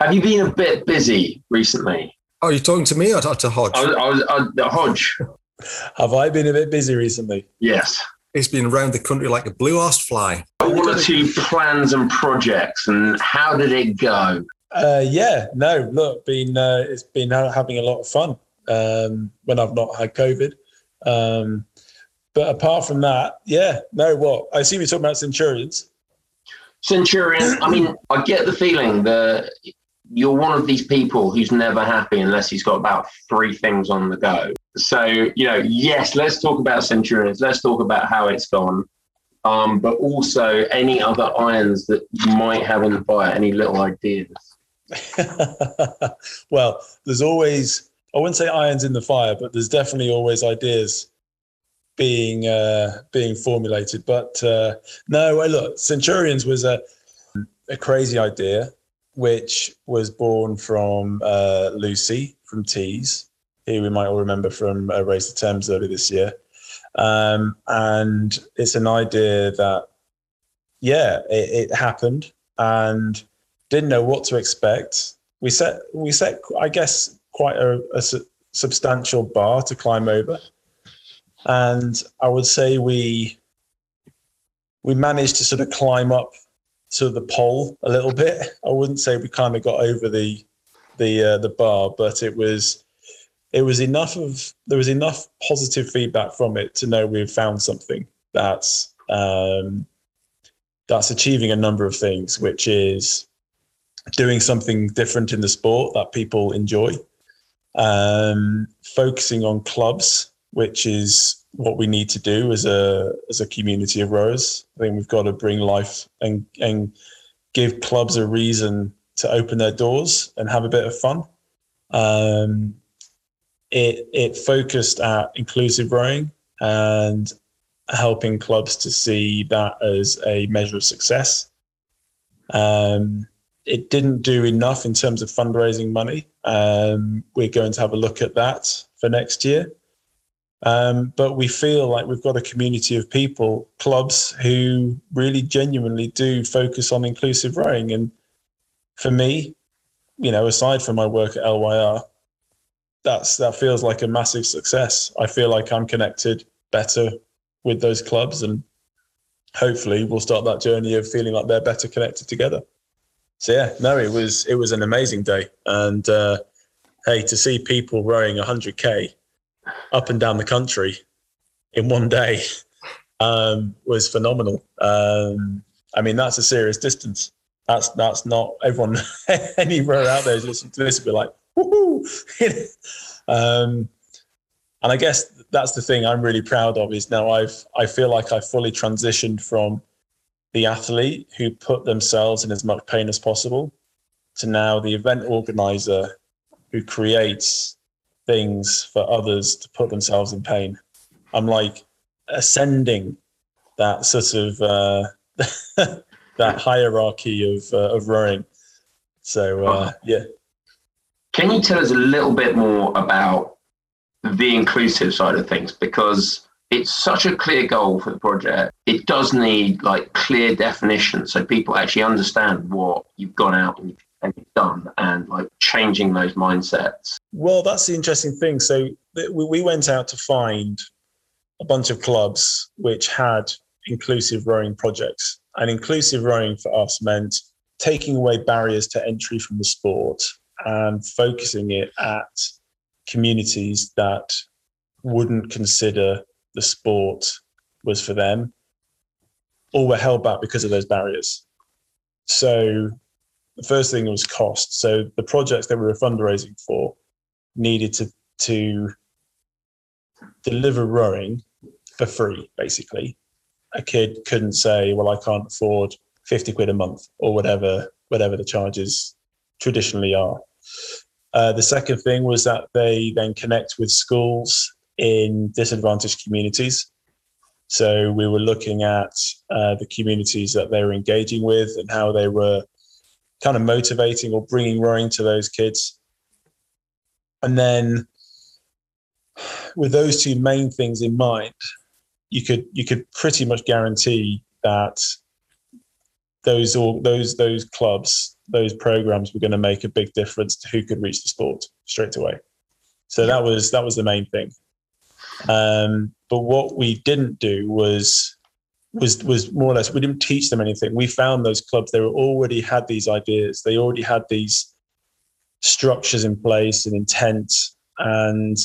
Have you been a bit busy recently? Oh, you're talking to me or to Hodge? I was, I was uh, Hodge. Have I been a bit busy recently? Yes. It's been around the country like a blue horse fly. One or two plans and projects, and how did it go? Uh, yeah, no, look, been uh, it's been having a lot of fun um, when I've not had COVID. Um, but apart from that, yeah, no, what I see you talking about Centurions. Centurion, I mean, I get the feeling that you're one of these people who's never happy unless he's got about three things on the go. So, you know, yes, let's talk about Centurions. Let's talk about how it's gone. Um, but also any other irons that you might have in the fire, any little ideas. well, there's always, I wouldn't say irons in the fire, but there's definitely always ideas being uh, being formulated. But uh, no, look, Centurions was a, a crazy idea which was born from uh, Lucy from Tees, who we might all remember from uh, Race the Thames earlier this year. Um, and it's an idea that, yeah, it, it, happened and didn't know what to expect. We set, we set, I guess, quite a, a su- substantial bar to climb over, and I would say we we managed to sort of climb up to the pole a little bit. I wouldn't say we kind of got over the the uh, the bar, but it was it was enough of there was enough positive feedback from it to know we've found something that's um, that's achieving a number of things, which is doing something different in the sport that people enjoy, um, focusing on clubs, which is what we need to do as a as a community of rowers. I think we've got to bring life and and give clubs a reason to open their doors and have a bit of fun. Um, it it focused at inclusive rowing and helping clubs to see that as a measure of success. Um, it didn't do enough in terms of fundraising money. Um, we're going to have a look at that for next year. Um, but we feel like we've got a community of people, clubs who really genuinely do focus on inclusive rowing. And for me, you know, aside from my work at LYR, that's that feels like a massive success. I feel like I'm connected better with those clubs, and hopefully, we'll start that journey of feeling like they're better connected together. So yeah, no, it was it was an amazing day, and uh, hey, to see people rowing 100k up and down the country in one day um, was phenomenal. Um, I mean, that's a serious distance. That's that's not everyone. anywhere out there listening to this will be like, woohoo! um, and I guess that's the thing I'm really proud of is now I've I feel like I fully transitioned from the athlete who put themselves in as much pain as possible to now the event organizer who creates things for others to put themselves in pain. I'm like ascending that sort of uh, that hierarchy of uh, of rowing. So uh, yeah. Can you tell us a little bit more about the inclusive side of things because it's such a clear goal for the project. It does need like clear definition so people actually understand what you've gone out and done and like changing those mindsets. Well, that's the interesting thing. So we went out to find a bunch of clubs which had inclusive rowing projects. And inclusive rowing for us meant taking away barriers to entry from the sport and focusing it at communities that wouldn't consider the sport was for them or were held back because of those barriers. So the first thing was cost. So the projects that we were fundraising for needed to to deliver rowing for free, basically. A kid couldn't say, "Well, I can't afford fifty quid a month or whatever whatever the charges traditionally are." Uh, the second thing was that they then connect with schools in disadvantaged communities. So we were looking at uh, the communities that they were engaging with and how they were kind of motivating or bringing rowing to those kids. And then with those two main things in mind, you could you could pretty much guarantee that those all those those clubs those programs were going to make a big difference to who could reach the sport straight away. So that was that was the main thing. Um, but what we didn't do was was was more or less we didn't teach them anything. We found those clubs they were already had these ideas. They already had these structures in place and intent, and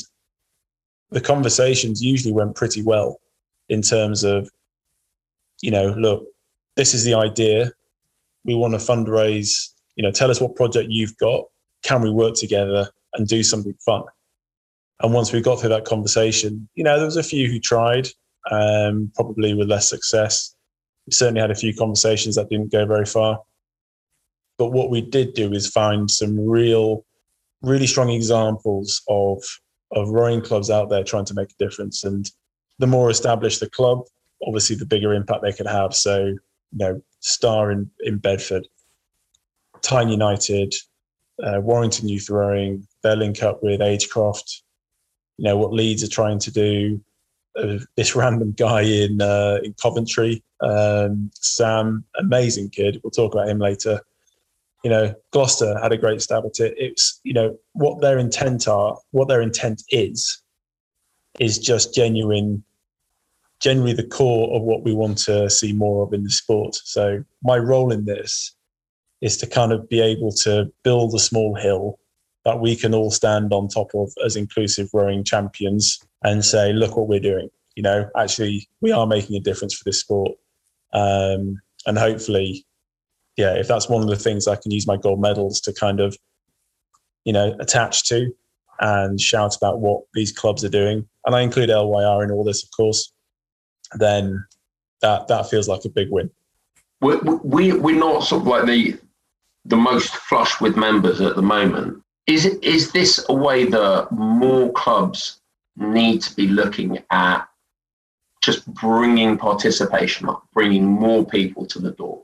the conversations usually went pretty well in terms of, you know, look, this is the idea. We want to fundraise. You know, tell us what project you've got. Can we work together and do something fun? And once we got through that conversation, you know, there was a few who tried, um, probably with less success. We certainly had a few conversations that didn't go very far. But what we did do is find some real, really strong examples of of rowing clubs out there trying to make a difference. And the more established the club, obviously the bigger impact they could have. So, you know, Star in, in Bedford, Tyne United, uh, Warrington Youth Rowing, their link up with Agecroft, you know, what Leeds are trying to do. This random guy in uh, in Coventry, um, Sam, amazing kid. We'll talk about him later. You know, Gloucester had a great stab at it. It's you know what their intent are, what their intent is, is just genuine, generally the core of what we want to see more of in the sport. So my role in this is to kind of be able to build a small hill that we can all stand on top of as inclusive rowing champions and say, look what we're doing. You know, actually, we are making a difference for this sport. Um, and hopefully, yeah, if that's one of the things I can use my gold medals to kind of, you know, attach to and shout about what these clubs are doing, and I include LYR in all this, of course, then that that feels like a big win. We we we're not sort of like the the most flush with members at the moment. Is is this a way that more clubs need to be looking at just bringing participation up, bringing more people to the door?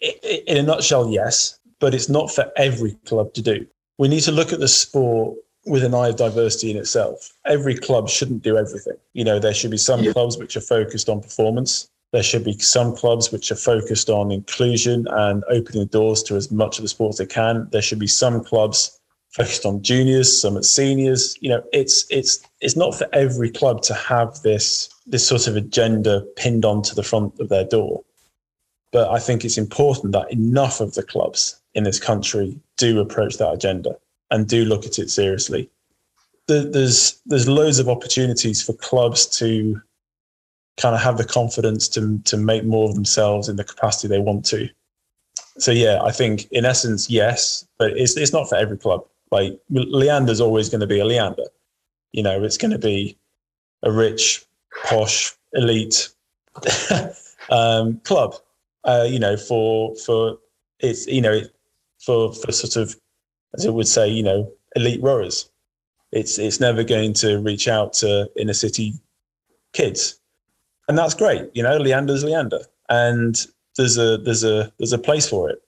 In a nutshell, yes, but it's not for every club to do. We need to look at the sport with an eye of diversity in itself. Every club shouldn't do everything. You know, there should be some yeah. clubs which are focused on performance. There should be some clubs which are focused on inclusion and opening the doors to as much of the sport as they can. There should be some clubs focused on juniors, some at seniors. You know, it's it's it's not for every club to have this this sort of agenda pinned onto the front of their door. But I think it's important that enough of the clubs in this country do approach that agenda and do look at it seriously. There's there's loads of opportunities for clubs to kind of have the confidence to to make more of themselves in the capacity they want to. So yeah, I think in essence, yes, but it's it's not for every club. Like Leander's always going to be a Leander. You know, it's going to be a rich, posh, elite um, club. Uh, you know, for for it's you know for for sort of as it would say, you know, elite rowers. It's it's never going to reach out to inner city kids, and that's great. You know, Leander's Leander, and there's a there's a there's a place for it.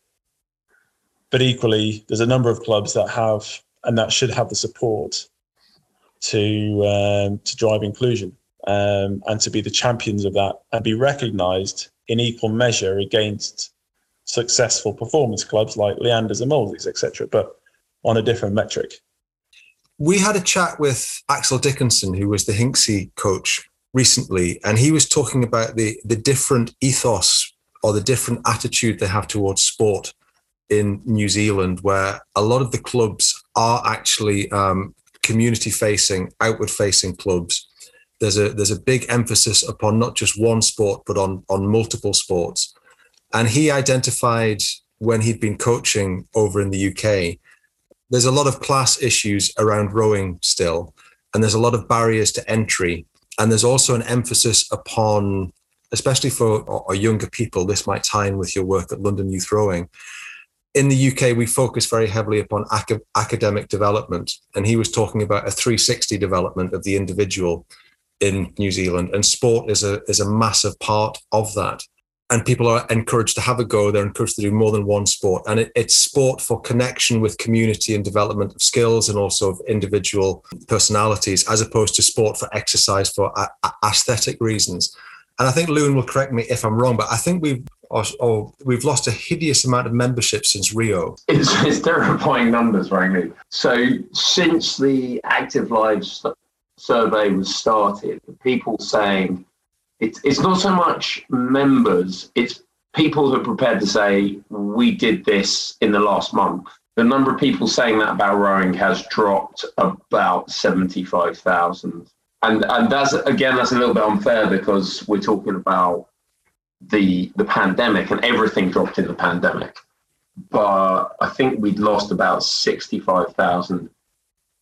But equally, there's a number of clubs that have and that should have the support to um, to drive inclusion um, and to be the champions of that and be recognised in equal measure against successful performance clubs like Leanders and Molesey's, etc. But on a different metric. We had a chat with Axel Dickinson, who was the Hinksey coach recently, and he was talking about the the different ethos or the different attitude they have towards sport in New Zealand, where a lot of the clubs are actually um, community facing, outward facing clubs. There's a there's a big emphasis upon not just one sport, but on on multiple sports. And he identified when he'd been coaching over in the UK, there's a lot of class issues around rowing still, and there's a lot of barriers to entry. And there's also an emphasis upon, especially for younger people, this might tie in with your work at London Youth Rowing, in the UK, we focus very heavily upon ac- academic development. And he was talking about a 360 development of the individual in New Zealand. And sport is a, is a massive part of that. And people are encouraged to have a go. They're encouraged to do more than one sport. And it, it's sport for connection with community and development of skills and also of individual personalities, as opposed to sport for exercise for a- aesthetic reasons. And I think Lewin will correct me if I'm wrong, but I think we've or, or we've lost a hideous amount of membership since Rio. It's, it's terrifying numbers, frankly. So since the Active Lives survey was started, people saying it's it's not so much members, it's people who are prepared to say we did this in the last month. The number of people saying that about rowing has dropped about seventy five thousand. And and that's again that's a little bit unfair because we're talking about the the pandemic and everything dropped in the pandemic. But I think we'd lost about sixty five thousand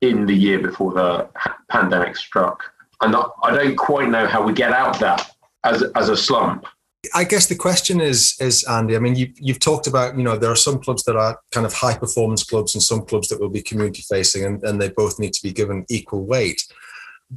in the year before the pandemic struck. And I don't quite know how we get out of that as, as a slump. I guess the question is, is Andy. I mean, you, you've talked about, you know, there are some clubs that are kind of high performance clubs, and some clubs that will be community facing, and, and they both need to be given equal weight.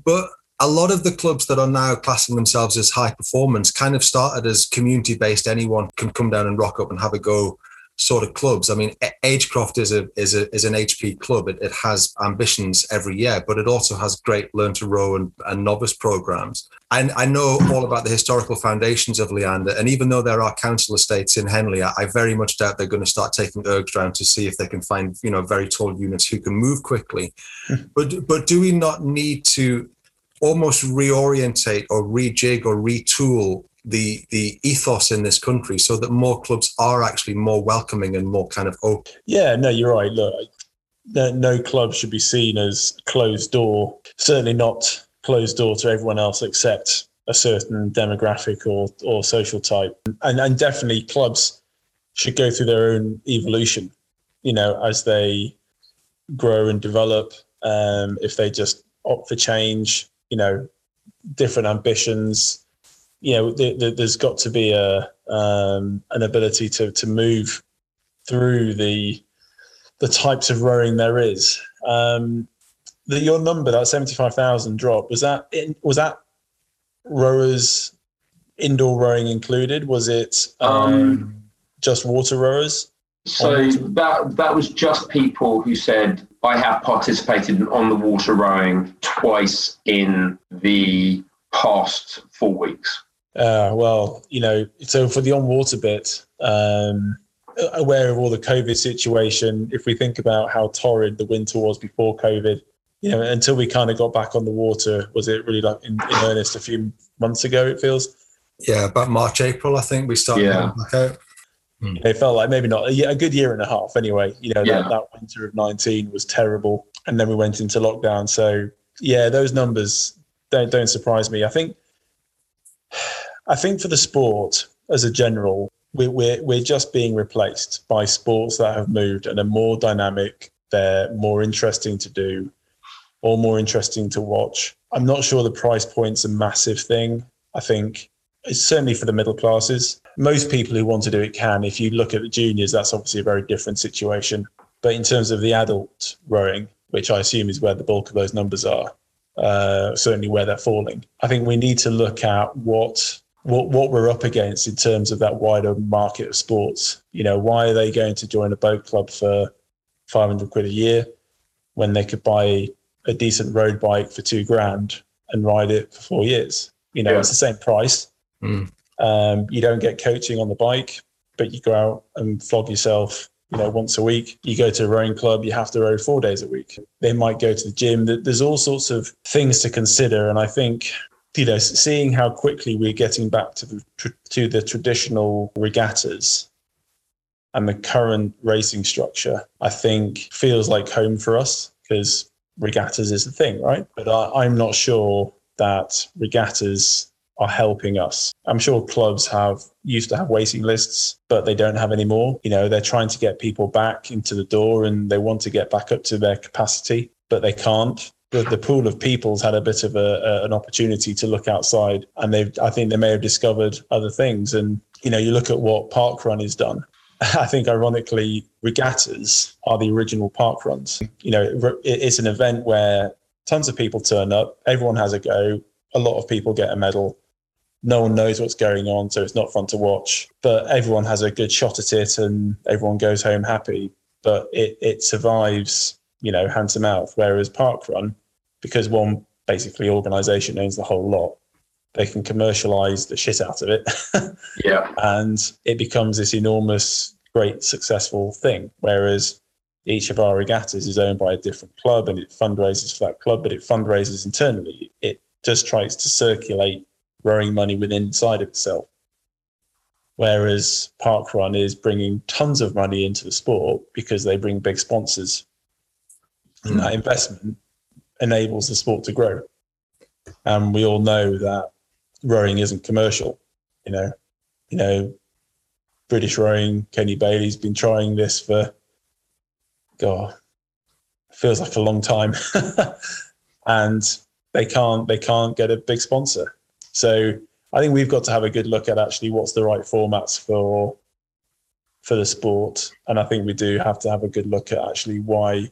But a lot of the clubs that are now classing themselves as high performance kind of started as community based. Anyone can come down and rock up and have a go sort of clubs. I mean, Agecroft is a is a is an HP club. It, it has ambitions every year, but it also has great learn to row and, and novice programs. And I know all about the historical foundations of Leander. And even though there are council estates in Henley, I, I very much doubt they're going to start taking ergs round to see if they can find you know very tall units who can move quickly. Hmm. but but do we not need to almost reorientate or rejig or retool the the ethos in this country so that more clubs are actually more welcoming and more kind of open. Yeah, no, you're right. Look, no, no club should be seen as closed door. Certainly not closed door to everyone else except a certain demographic or or social type. And and definitely clubs should go through their own evolution. You know, as they grow and develop. Um, if they just opt for change, you know, different ambitions you know, there's got to be a um, an ability to to move through the the types of rowing there is. Um, the, your number, that seventy five thousand drop, was that in, was that rowers indoor rowing included? Was it um, um, just water rowers? So that that was just people who said I have participated on the water rowing twice in the past four weeks. Uh, well, you know, so for the on water bit, um, aware of all the COVID situation, if we think about how torrid the winter was before COVID, you know, until we kind of got back on the water, was it really like in, in earnest a few months ago? It feels. Yeah, about March, April, I think we started yeah. back out. Hmm. It felt like maybe not a, a, good year and a half anyway. You know, yeah. that, that winter of 19 was terrible. And then we went into lockdown. So, yeah, those numbers don't, don't surprise me. I think I think for the sport as a general, we're, we're, we're just being replaced by sports that have moved and are more dynamic. They're more interesting to do or more interesting to watch. I'm not sure the price point's a massive thing. I think it's certainly for the middle classes. Most people who want to do it can. If you look at the juniors, that's obviously a very different situation. But in terms of the adult rowing, which I assume is where the bulk of those numbers are, uh, certainly where they're falling, I think we need to look at what what what we're up against in terms of that wider market of sports. You know, why are they going to join a boat club for 500 quid a year when they could buy a decent road bike for two grand and ride it for four years? You know, yeah. it's the same price. Mm. Um, you don't get coaching on the bike, but you go out and flog yourself. You know, once a week. You go to a rowing club. You have to row four days a week. They might go to the gym. There's all sorts of things to consider, and I think you know, seeing how quickly we're getting back to the to the traditional regattas and the current racing structure, I think feels like home for us because regattas is the thing, right? But I, I'm not sure that regattas are helping us. I'm sure clubs have used to have waiting lists, but they don't have anymore. You know, they're trying to get people back into the door and they want to get back up to their capacity, but they can't the, the pool of people's had a bit of a, a, an opportunity to look outside and they've i think they may have discovered other things. And you know you look at what park run has done. I think ironically regattas are the original park runs. You know it's an event where tons of people turn up everyone has a go a lot of people get a medal. No one knows what's going on so it's not fun to watch but everyone has a good shot at it and everyone goes home happy. But it, it survives you know, hand to mouth. Whereas Parkrun, because one basically organization owns the whole lot, they can commercialize the shit out of it. yeah. And it becomes this enormous, great, successful thing. Whereas each of our regattas is owned by a different club and it fundraises for that club, but it fundraises internally. It just tries to circulate rowing money within inside of itself. Whereas Parkrun is bringing tons of money into the sport because they bring big sponsors. Mm. And that investment enables the sport to grow. And we all know that rowing isn't commercial. You know, you know, British rowing, Kenny Bailey's been trying this for God, feels like a long time. and they can't they can't get a big sponsor. So I think we've got to have a good look at actually what's the right formats for for the sport. And I think we do have to have a good look at actually why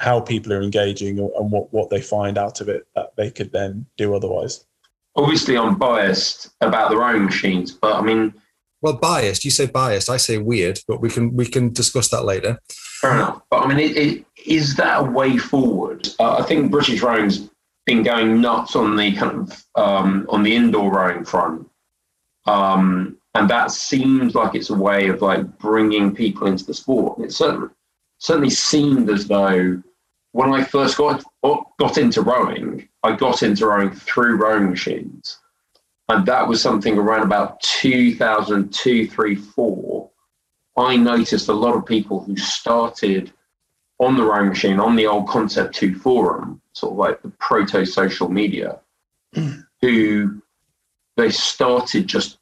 how people are engaging and what, what they find out of it that they could then do otherwise. Obviously I'm biased about the rowing machines, but I mean well, biased. You say biased. I say weird, but we can we can discuss that later. Fair enough. But I mean, it, it, is that a way forward? Uh, I think British rowing's been going nuts on the kind of um, on the indoor rowing front, um, and that seems like it's a way of like bringing people into the sport. It certainly certainly seemed as though when I first got got into rowing, I got into rowing through rowing machines and that was something around about 2002, 3, 4. I noticed a lot of people who started on the rowing machine on the old Concept 2 forum, sort of like the proto social media, who they started just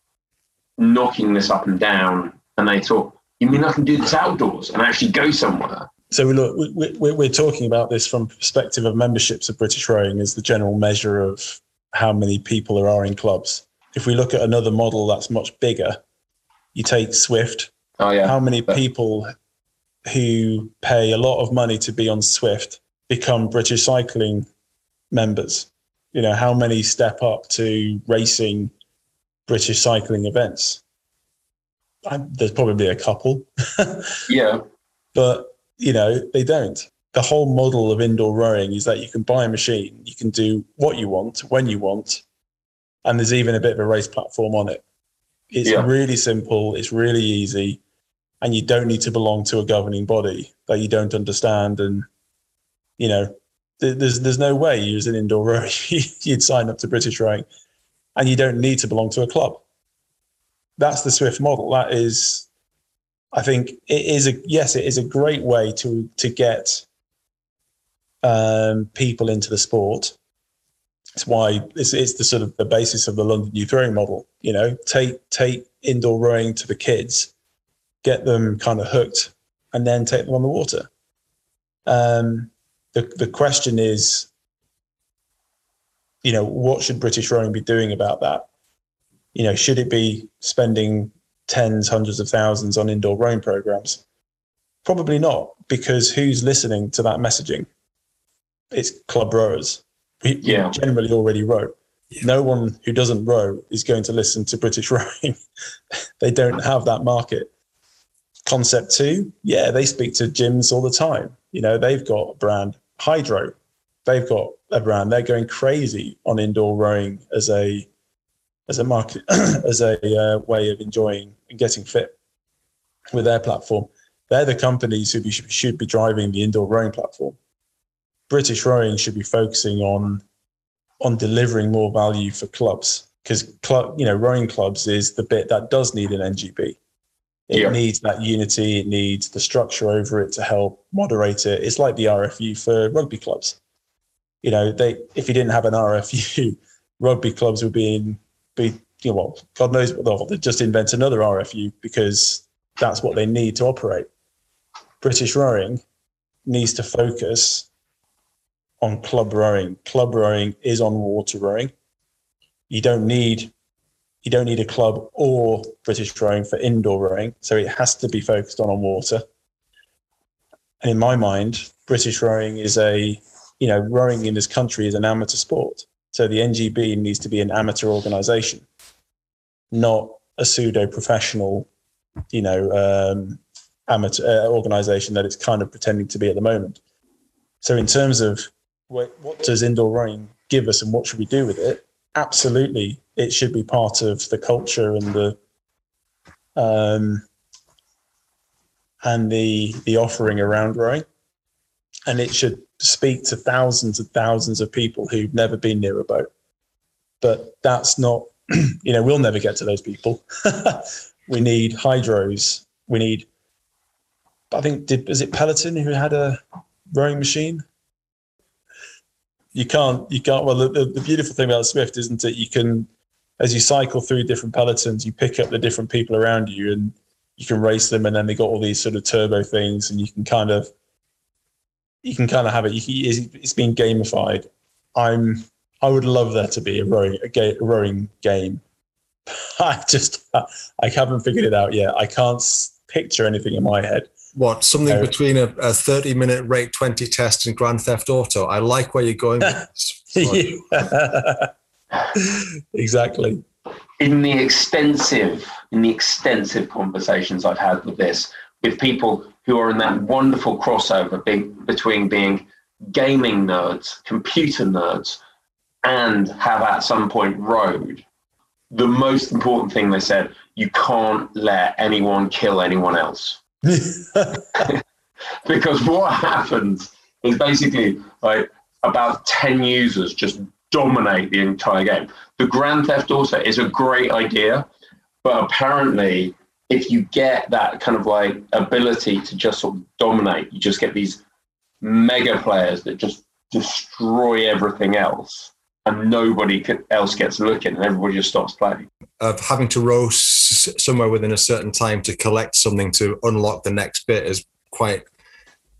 knocking this up and down, and they thought, "You mean I can do this outdoors and actually go somewhere?" So we look, we, we're talking about this from the perspective of memberships of British rowing as the general measure of how many people there are in clubs. If we look at another model that's much bigger, you take Zwift. Oh yeah. How many people who pay a lot of money to be on Zwift become British cycling members? You know, how many step up to racing British cycling events? I, there's probably a couple. yeah. But, you know, they don't the whole model of indoor rowing is that you can buy a machine, you can do what you want when you want, and there's even a bit of a race platform on it. It's yeah. really simple, it's really easy, and you don't need to belong to a governing body that you don't understand. And you know, there's there's no way you as an indoor rower you'd sign up to British rowing, and you don't need to belong to a club. That's the Zwift model. That is, I think, it is a yes, it is a great way to to get um, people into the sport. It's why it's, it's the sort of the basis of the London Youth Rowing model. You know, take take indoor rowing to the kids, get them kind of hooked, and then take them on the water. Um, the the question is, you know, what should British rowing be doing about that? You know, should it be spending tens, hundreds of thousands on indoor rowing programs? Probably not, because who's listening to that messaging? it's club rowers. We, yeah. generally already row. Yeah. No one who doesn't row is going to listen to British rowing. they don't have that market. Concept two, yeah, they speak to gyms all the time. You know, they've got a brand, Hydrow. They've got a brand. They're going crazy on indoor rowing as a as a market as a uh, way of enjoying and getting fit with their platform. They're the companies who should, should be driving the indoor rowing platform. British rowing should be focusing on on delivering more value for clubs because club, you know, rowing clubs is the bit that does need an NGB. It yeah. needs that unity. It needs the structure over it to help moderate it. It's like the RFU for rugby clubs. You know, they if you didn't have an RFU, rugby clubs would be in be you know, well, God knows what they'll, they'll just invent another RFU because that's what they need to operate. British rowing needs to focus on club rowing. Club rowing is on water rowing. You don't need you don't need a club or British rowing for indoor rowing, so it has to be focused on on water. And in my mind, British rowing is a you know rowing in this country is an amateur sport. So the NGB needs to be an amateur organisation, not a pseudo professional, you know, um, amateur uh, organisation that it's kind of pretending to be at the moment. So in terms of what, what does indoor rowing give us and what should we do with it? absolutely it should be part of the culture and the um, and the the offering around rowing, and it should speak to thousands and thousands of people who've never been near a boat. But that's not, you know, we'll never get to those people. we need Hydrows. We need. I think did was it Peloton who had a rowing machine? You can't. You can't. Well, the, the beautiful thing about Zwift isn't it? You can, as you cycle through different pelotons, you pick up the different people around you, and you can race them, and then they got all these sort of turbo things, and you can kind of, you can kind of have it. You can, it's been gamified. I'm. I would love there to be a rowing a, ga- a rowing game. I just I haven't figured it out yet. I can't picture anything in my head. What something uh, between a, a, thirty-minute rate twenty test and Grand Theft Auto? I like where you're going. exactly. In the extensive, in the extensive conversations I've had with this, with people who are in that wonderful crossover between being gaming nerds, computer nerds, and have at some point rode. The most important thing they said, you can't let anyone kill anyone else. because what happens is basically like about 10 users just dominate the entire game. The Grand Theft Auto is a great idea, but apparently, if you get that kind of like ability to just sort of dominate, you just get these mega players that just destroy everything else and nobody else gets looking and everybody just stops playing. Of having to row somewhere within a certain time to collect something to unlock the next bit is quite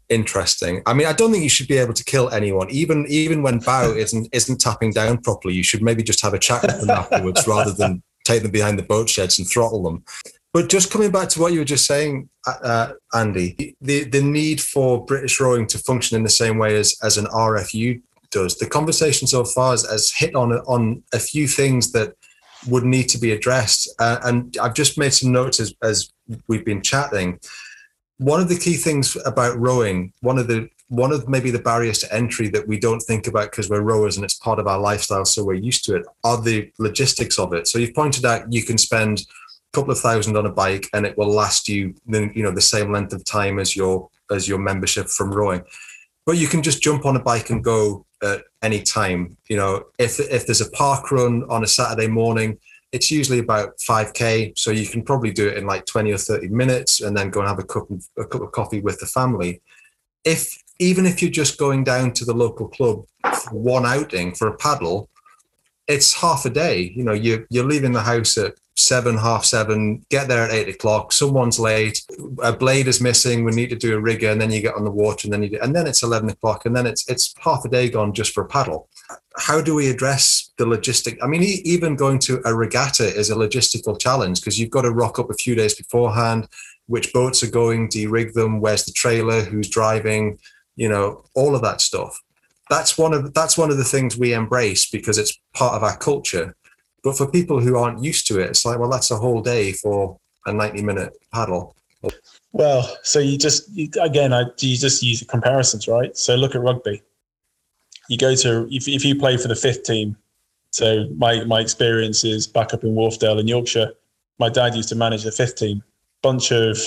interesting. I mean, I don't think you should be able to kill anyone, even even when Bao isn't isn't tapping down properly. You should maybe just have a chat with them afterwards rather than take them behind the boat sheds and throttle them. But just coming back to what you were just saying, uh, uh Andy, the the need for British rowing to function in the same way as as an RFU does. The conversation so far has, has hit on on a few things that would need to be addressed, uh, and I've just made some notes as, as we've been chatting. One of the key things about rowing, one of the one of maybe the barriers to entry that we don't think about because we're rowers and it's part of our lifestyle, so we're used to it, are the logistics of it. So you've pointed out you can spend couple of thousand on a bike and it will last you, then you know, the same length of time as your as your membership from rowing. But you can just jump on a bike and go at any time. You know, if if there's a park run on a Saturday morning, it's usually about 5k, so you can probably do it in like 20 or 30 minutes, and then go and have a cup of, a cup of coffee with the family. If even if you're just going down to the local club for one outing for a paddle, it's half a day. You know, you you're leaving the house at seven, half seven, get there at eight o'clock, someone's late, a blade is missing, we need to do a rigger, and then you get on the water and then you do, and then it's eleven o'clock, and then it's it's half a day gone just for a paddle. How do we address the logistic? I mean, even going to a regatta is a logistical challenge because you've got to rock up a few days beforehand. Which boats are going? do rig them? Where's the trailer? Who's driving? You know, all of that stuff. That's one of that's one of the things we embrace because it's part of our culture but for people who aren't used to it, it's like, well, that's a whole day for a 90 minute paddle. Well, so you just, again, I, you just use comparisons, right? So look at rugby. You go to, if, if you play for the fifth team, so my, my experience is back up in Wharfedale in Yorkshire. My dad used to manage the fifth team, bunch of,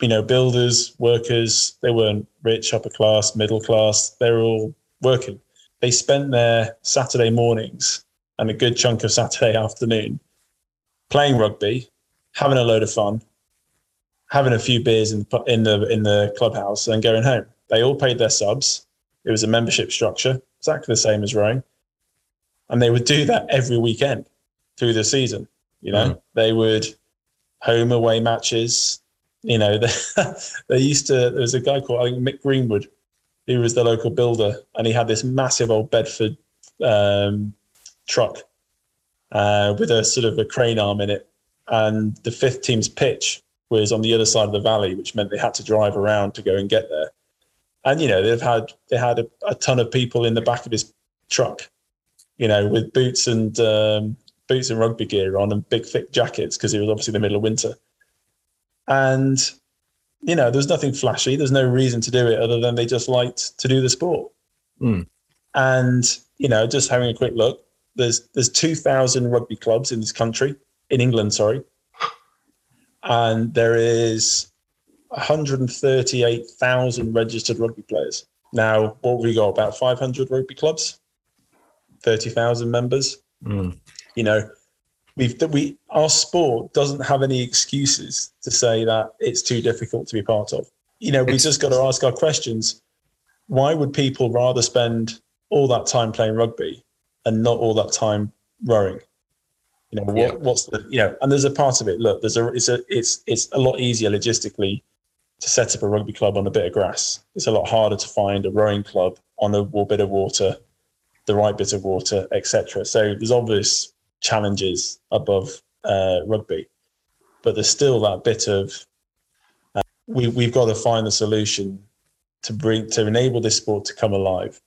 you know, builders, workers. They weren't rich, upper class, middle class. They're all working. They spent their Saturday mornings and a good chunk of Saturday afternoon playing rugby, having a load of fun, having a few beers in, the, in the in the clubhouse, and going home. They all paid their subs. It was a membership structure, exactly the same as rowing, and they would do that every weekend through the season. You know, mm. they would home away matches. You know, they, they used to. There was a guy called I think Mick Greenwood, who was the local builder, and he had this massive old Bedford um, truck uh, with a sort of a crane arm in it. And the fifth team's pitch was on the other side of the valley, which meant they had to drive around to go and get there. And you know they've had they had a, a ton of people in the back of his truck, you know, with boots and um, boots and rugby gear on and big thick jackets because it was obviously the middle of winter. And you know, there's nothing flashy. There's no reason to do it other than they just liked to do the sport. Mm. And you know, just having a quick look, there's there's 2,000 rugby clubs in this country, in England, sorry, and there is 138,000 registered rugby players. Now, what have we got? About 500 rugby clubs, 30,000 members. Mm. You know, we've that we our sport doesn't have any excuses to say that it's too difficult to be part of. You know, we just got to ask our questions. Why would people rather spend all that time playing rugby and not all that time rowing? You know, what, Yeah. what's the you know? And there's a part of it. Look, there's a it's a it's it's a lot easier logistically to set up a rugby club on a bit of grass. It's a lot harder to find a rowing club on a bit of water, the right bit of water, etc. So there's obvious challenges above uh, rugby, but there's still that bit of uh, we we've got to find the solution to bring to enable this sport to come alive.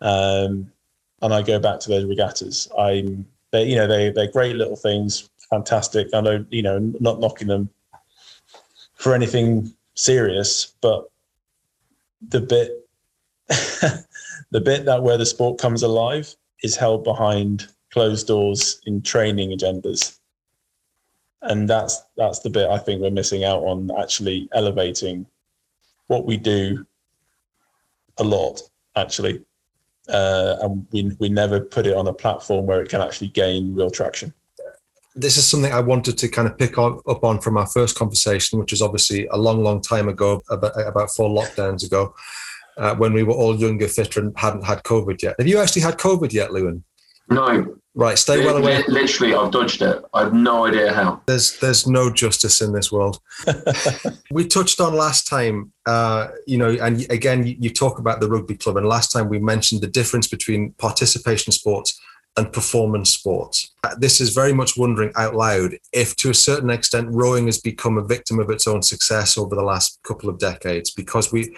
Um, and I go back to those regattas. I'm they you know they they're great little things, fantastic. I don't you know not knocking them for anything serious, but the bit the bit that where the sport comes alive is held behind closed doors in training agendas. And that's that's the bit I think we're missing out on actually elevating what we do a lot, actually. Uh, and we we never put it on a platform where it can actually gain real traction. this is something I wanted to kind of pick up on from our first conversation, which is obviously a long, long time ago, about, about four lockdowns ago, uh, when we were all younger, fitter, and hadn't had COVID yet. Have you actually had COVID yet, Lewin? No, Right, stay well away. li- literally, I've dodged it. I have no idea how. There's there's no justice in this world. we touched on last time, uh, you know, and again, you, you talk about the rugby club, and last time we mentioned the difference between participation sports and performance sports. Uh, This is very much wondering out loud if, to a certain extent, rowing has become a victim of its own success over the last couple of decades because we.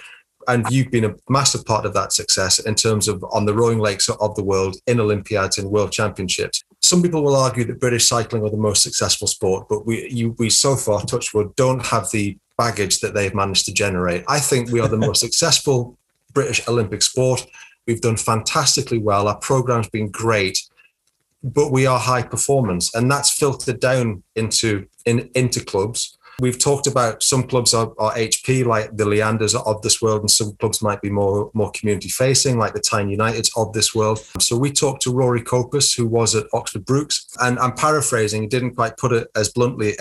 And you've been a massive part of that success in terms of on the rowing lakes of the world, in Olympiads and world championships some people will argue that British cycling are the most successful sport, but we you, we so far, Touchwood, don't have the baggage that they've managed to generate. I think we are the most successful British Olympic sport. We've done fantastically well. Our program's been great, but we are high performance, and that's filtered down into in, into clubs. We've talked about some clubs are, are HP, like the Leanders of this world, and some clubs might be more more community facing, like the Tyne Uniteds of this world. So we talked to Rory Copus, who was at Oxford Brookes, and I'm paraphrasing, didn't quite put it as bluntly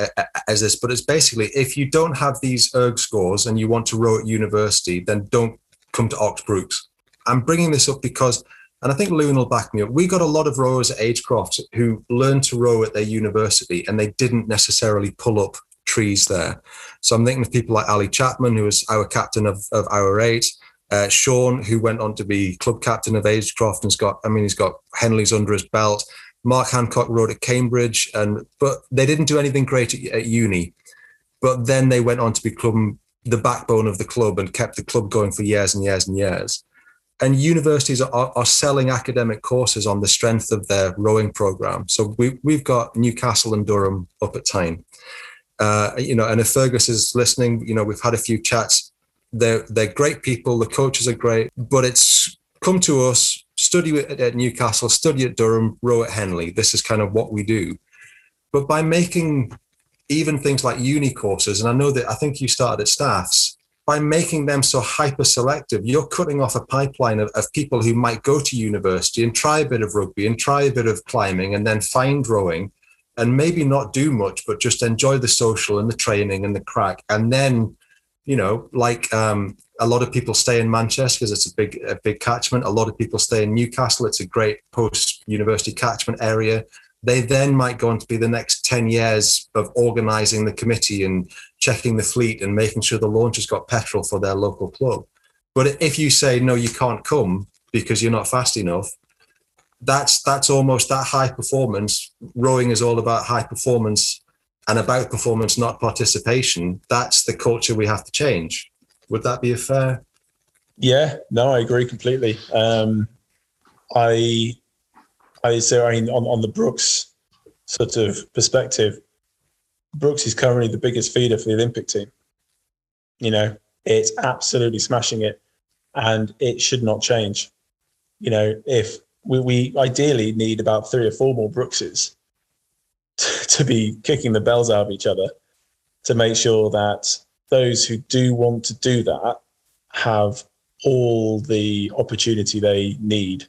as this, but it's basically if you don't have these erg scores and you want to row at university, then don't come to Ox Brookes. I'm bringing this up because, and I think Lewin will back me up. We got a lot of rowers at Agecroft who learned to row at their university and they didn't necessarily pull up trees there. So I'm thinking of people like Ali Chapman, who was our captain of, of our eight, uh, Sean, who went on to be club captain of Agecroft and's got, I mean, he's got Henley's under his belt. Mark Hancock rowed at Cambridge, and but they didn't do anything great at, at uni. But then they went on to become the backbone of the club and kept the club going for years and years and years. And universities are, are selling academic courses on the strength of their rowing program. So we, we've got Newcastle and Durham up at Tyne. Uh, you know, and if Fergus is listening, you know, we've had a few chats. They're they're great people. The coaches are great, but it's come to us, study at, Newcastle, study at Durham, row at Henley. This is kind of what we do. But by making even things like uni courses, and I know that I think you started at staffs, by making them so hyper selective, you're cutting off a pipeline of, of people who might go to university and try a bit of rugby and try a bit of climbing and then find rowing and maybe not do much, but just enjoy the social and the training and the crack. And then, you know, like um, a lot of people stay in Manchester because it's a big, a big catchment. A lot of people stay in Newcastle. It's a great post university catchment area. They then might go on to be the next 10 years of organizing the committee and checking the fleet and making sure the launch has got petrol for their local club. But if you say, no, you can't come because you're not fast enough, that's that's almost that high performance. Rowing is all about high performance and about performance, not participation. That's the culture we have to change. Would that be a fair? Yeah, no, I agree completely. Um, I, I so I mean, on on the Brookes sort of perspective, Brookes is currently the biggest feeder for the Olympic team. You know, it's absolutely smashing it, and it should not change. You know, if we, we ideally need about three or four more Brookses to, to be kicking the bells out of each other to make sure that those who do want to do that have all the opportunity they need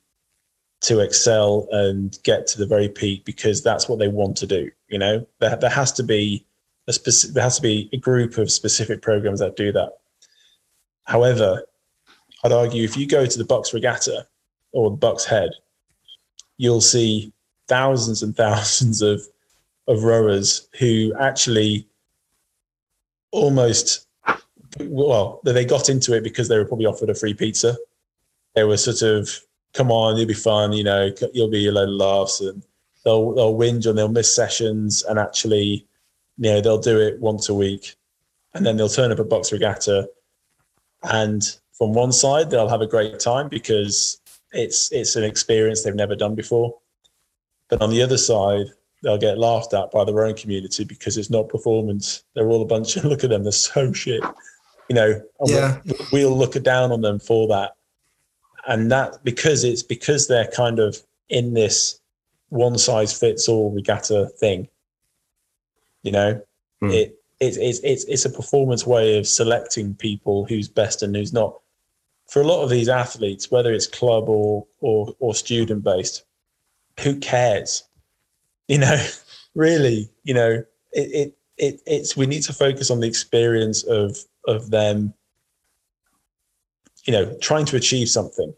to excel and get to the very peak because that's what they want to do. You know, there, there has to be a specific, there has to be a group of specific programs that do that. However, I'd argue if you go to the BUCS Regatta or the BUCS Head, you'll see thousands and thousands of of rowers who actually almost well they got into it because they were probably offered a free pizza. They were sort of come on you'll be fun you know you'll be a load of laughs and they'll they'll whinge and they'll miss sessions and actually you know they'll do it once a week. And then they'll turn up at BUCS Regatta and from one side they'll have a great time because it's it's an experience they've never done before but on the other side they'll get laughed at by their own community because it's not performance. They're all a bunch of look at them, they're so shit. You know, yeah. we'll, we'll look down on them for that. And that because it's because they're kind of in this one size fits all regatta thing. You know, Hmm. it, it it's it's it's a performance way of selecting people who's best and who's not. For a lot of these athletes, whether it's club or or or student based, who cares? you know really you know it, it it it's we need to focus on the experience of of them you know trying to achieve something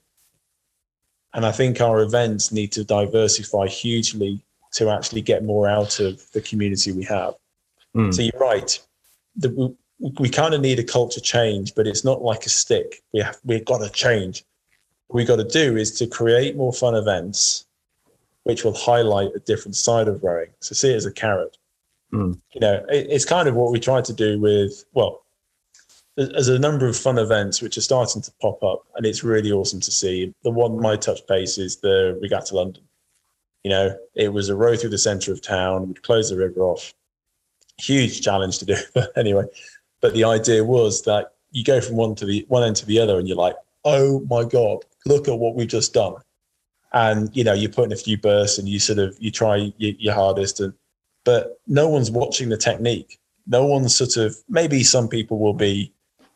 and i think our events need to diversify hugely to actually get more out of the community we have Mm. so you're right the, we, kind of need a culture change but it's not like a stick we have we've got to change what we got to do is to create more fun events which will highlight a different side of rowing. So see it as a carrot. Mm. You know, it, it's kind of what we try to do with, well, there's a number of fun events which are starting to pop up, and it's really awesome to see. The one my touch base is the Regatta London. You know, it was a row through the centre of town, we'd close the river off. Huge challenge to do, but anyway. But the idea was that you go from one to the one end to the other, and you're like, oh my god, look at what we've just done. And you know you put in a few bursts and you sort of you try your, your, hardest and but no one's watching the technique. No one's sort of maybe some people will be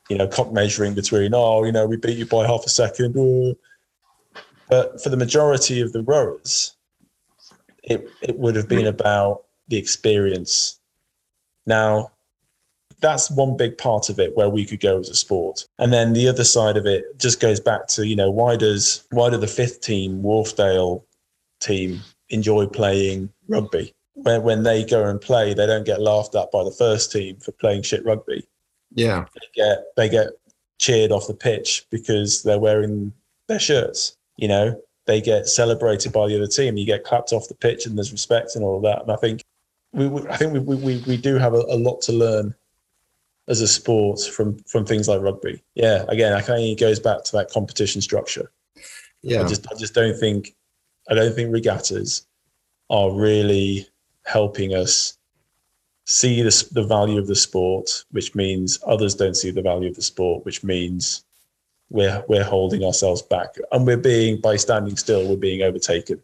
you know cock measuring between oh you know we beat you by half a second but for the majority of the rowers it, it would have been about the experience. Now that's one big part of it where we could go as a sport. And then the other side of it just goes back to, you know, why does why do the fifth team, Wharfedale team, enjoy playing rugby? When when they go and play, they don't get laughed at by the first team for playing shit rugby. Yeah. They get they get cheered off the pitch because they're wearing their shirts, you know. They get celebrated by the other team. You get clapped off the pitch and there's respect and all of that. And I think we, I think we, we, we do have a, a lot to learn as a sport from from things like rugby. Yeah, again, I think it goes back to that competition structure. Yeah. I just I just don't think I don't think regattas are really helping us see the, the value of the sport, which means others don't see the value of the sport, which means we're we're holding ourselves back, and we're being by standing still, we're being overtaken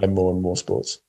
by more and more sports.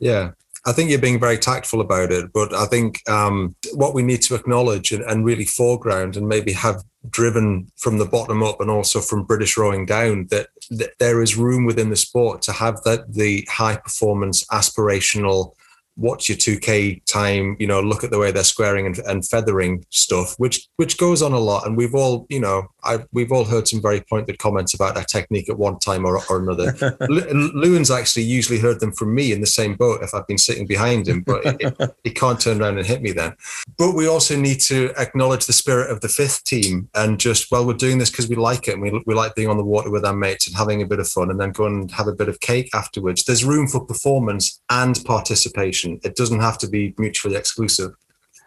Yeah, I think you're being very tactful about it, but I think um, what we need to acknowledge and, and, really foreground and maybe have driven from the bottom up and also from British rowing down that, that there is room within the sport to have that the high performance aspirational watch your 2k time you know look at the way they're squaring and, and, feathering stuff which which goes on a lot. And we've all you know I, we've all heard some very pointed comments about that technique at one time or, or another. Lewin's actually usually heard them from me in the same boat if i've been sitting behind him but he can't turn around and hit me then. But we also need to acknowledge the spirit of the fifth team and just well we're doing this because we like it and we, we like being on the water with our mates and having a bit of fun and then go and have a bit of cake afterwards. There's room for performance and participation it doesn't have to be mutually exclusive.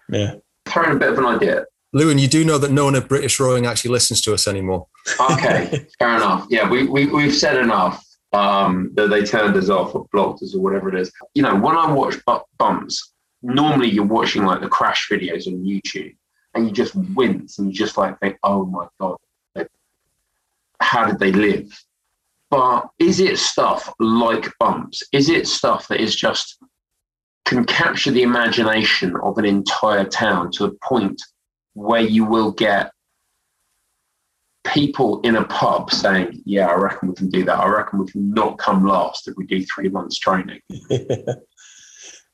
Yeah. Throwing a bit of an idea. Lewin, you do know that no one at British Rowing actually listens to us anymore. Okay, fair enough. Yeah, we, we, we've said enough um, that they turned us off or blocked us or whatever it is. You know, when I watch bumps, normally you're watching like the crash videos on YouTube and you just wince and you just like think, oh my God, how did they live? But is it stuff like bumps? Is it stuff that is just can capture the imagination of an entire town to a point where you will get people in a pub saying, Yeah, I reckon we can do that. I reckon we can not come last if we do three months training.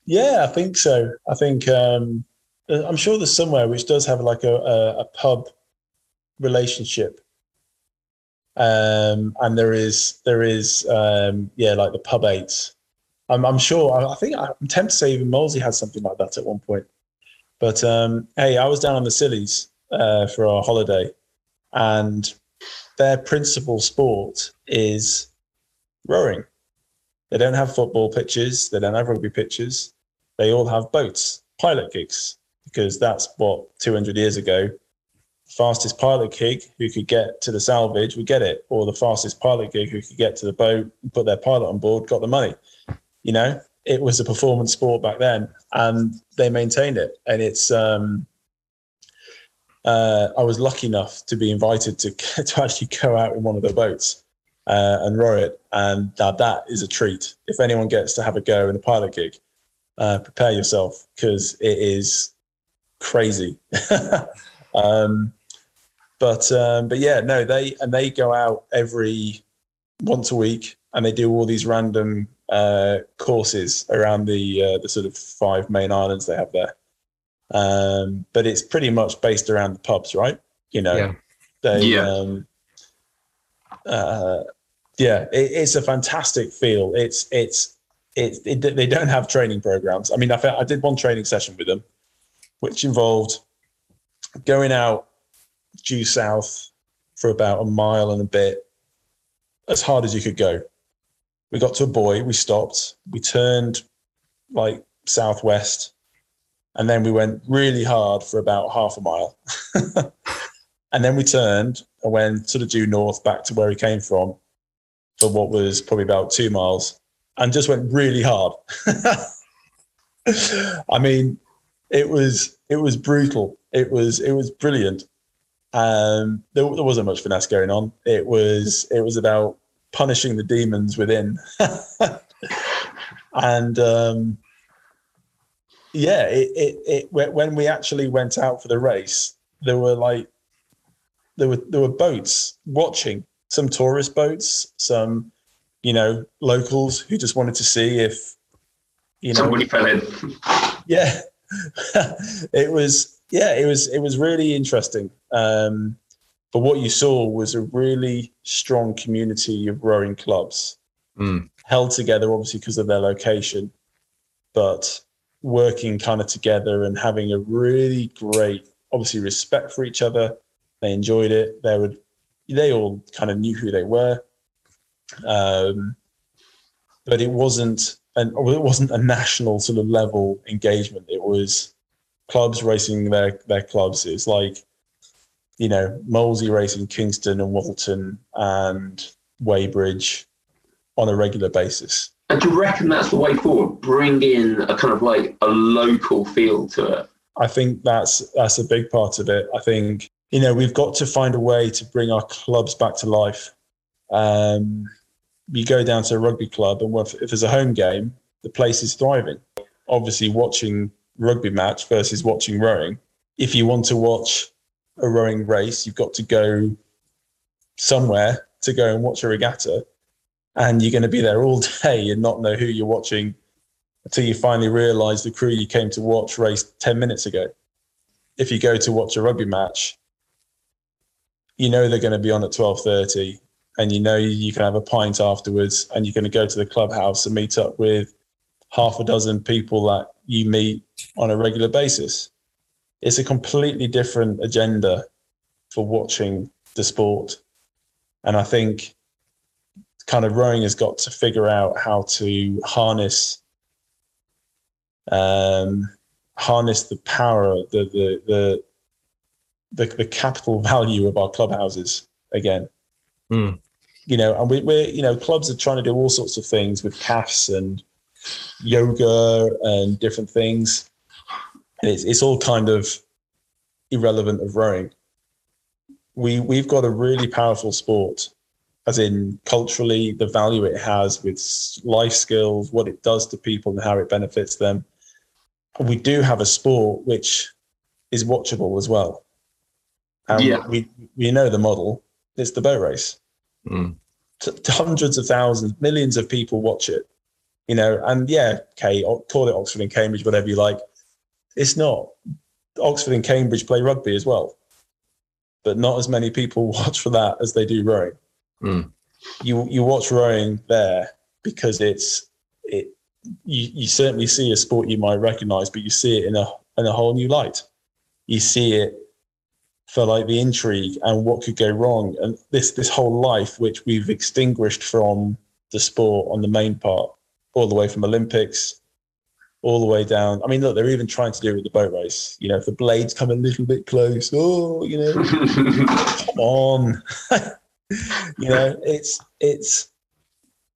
yeah, I think so. I think um, I'm sure there's somewhere which does have like a, a, a pub relationship. Um, and there is there is um, yeah like the pub eights. I'm, I'm sure. I, I think I'm tempted to say even Molesey had something like that at one point. But um, hey, I was down on the Scillies uh, for our holiday, and their principal sport is rowing. They don't have football pitches. They don't have rugby pitches. They all have boats, pilot gigs, because that's what 200 years ago, fastest pilot gig who could get to the salvage would get it, or the fastest pilot gig who could get to the boat and put their pilot on board got the money. You know, it was a performance sport back then, and they maintained it. And it's um, uh, I was lucky enough to be invited to to actually go out in one of the boats uh, and row it, and that that is a treat. If anyone gets to have a go in a pilot gig, uh, prepare yourself because it is crazy. um, but um, but yeah, no, they and they go out every once a week and they do all these random uh, courses around the uh, the sort of five main islands they have there. Um, but it's pretty much based around the pubs, right? You know, Yeah. they, Yeah. Um, uh, yeah, it, it's a fantastic feel. It's it's it's it, they don't have training programs. I mean, I, fe- I did one training session with them, which involved going out due south for about a mile and a bit, as hard as you could go. We got to a buoy, we stopped, we turned like southwest, and then we went really hard for about half a mile. and then we turned and went sort of due north back to where we came from for what was probably about two miles and just went really hard. I mean, it was it was brutal. It was it was brilliant. Um, there, there wasn't much finesse going on. It was it was about punishing the demons within, and um, yeah, it, it it when we actually went out for the race, there were like there were there were boats watching some tourist boats, some you know locals who just wanted to see if you know Somebody fell in. yeah. It was yeah it was it was really interesting. Um but what you saw was a really strong community of rowing clubs Mm. held together obviously because of their location but working kind of together and having a really great obviously respect for each other they enjoyed it they would they all kind of knew who they were um but it wasn't and it wasn't a national sort of level engagement. It was clubs racing their their clubs. It's like you know Molesey racing Kingston and Walton and Weybridge on a regular basis. And do you reckon that's the way forward? Bring in a kind of like a local feel to it. I think that's that's a big part of it. I think you know we've got to find a way to bring our clubs back to life. Um, you go down to a rugby club, and if, if there's a home game, the place is thriving. Obviously, watching rugby match versus watching rowing. If you want to watch a rowing race, you've got to go somewhere to go and watch a regatta, and you're going to be there all day and not know who you're watching until you finally realise the crew you came to watch raced ten minutes ago. If you go to watch a rugby match, you know they're going to be on at twelve thirty and you know you can have a pint afterwards and you're going to go to the clubhouse and meet up with half a dozen people that you meet on a regular basis. It's a completely different agenda for watching the sport. And I think kind of rowing has got to figure out how to harness um, harness the power, the the the the, the capital value of our clubhouses again Mm. you know, and we, we're, you know, clubs are trying to do all sorts of things with CAFs and yoga and different things. And it's, it's all kind of irrelevant of rowing. We, we've got a really powerful sport as in culturally, the value it has with life skills, what it does to people, and how it benefits them. We do have a sport which is watchable as well. And Yeah. we we know the model. It's the boat race. Mm. T- hundreds of thousands, millions of people watch it. You know, and yeah, okay, call it Oxford and Cambridge, whatever you like. It's not. Oxford and Cambridge play rugby as well, but not as many people watch for that as they do rowing. Mm. You you watch rowing there because it's it. You, you certainly see a sport you might recognise, but you see it in a in a whole new light. You see it for like the intrigue and what could go wrong, and this this whole life which we've extinguished from the sport on the main part, all the way from Olympics, all the way down. I mean, look, they're even trying to do it with the boat race. You know, if the blades come a little bit close, oh, you know, come on. you know, it's it's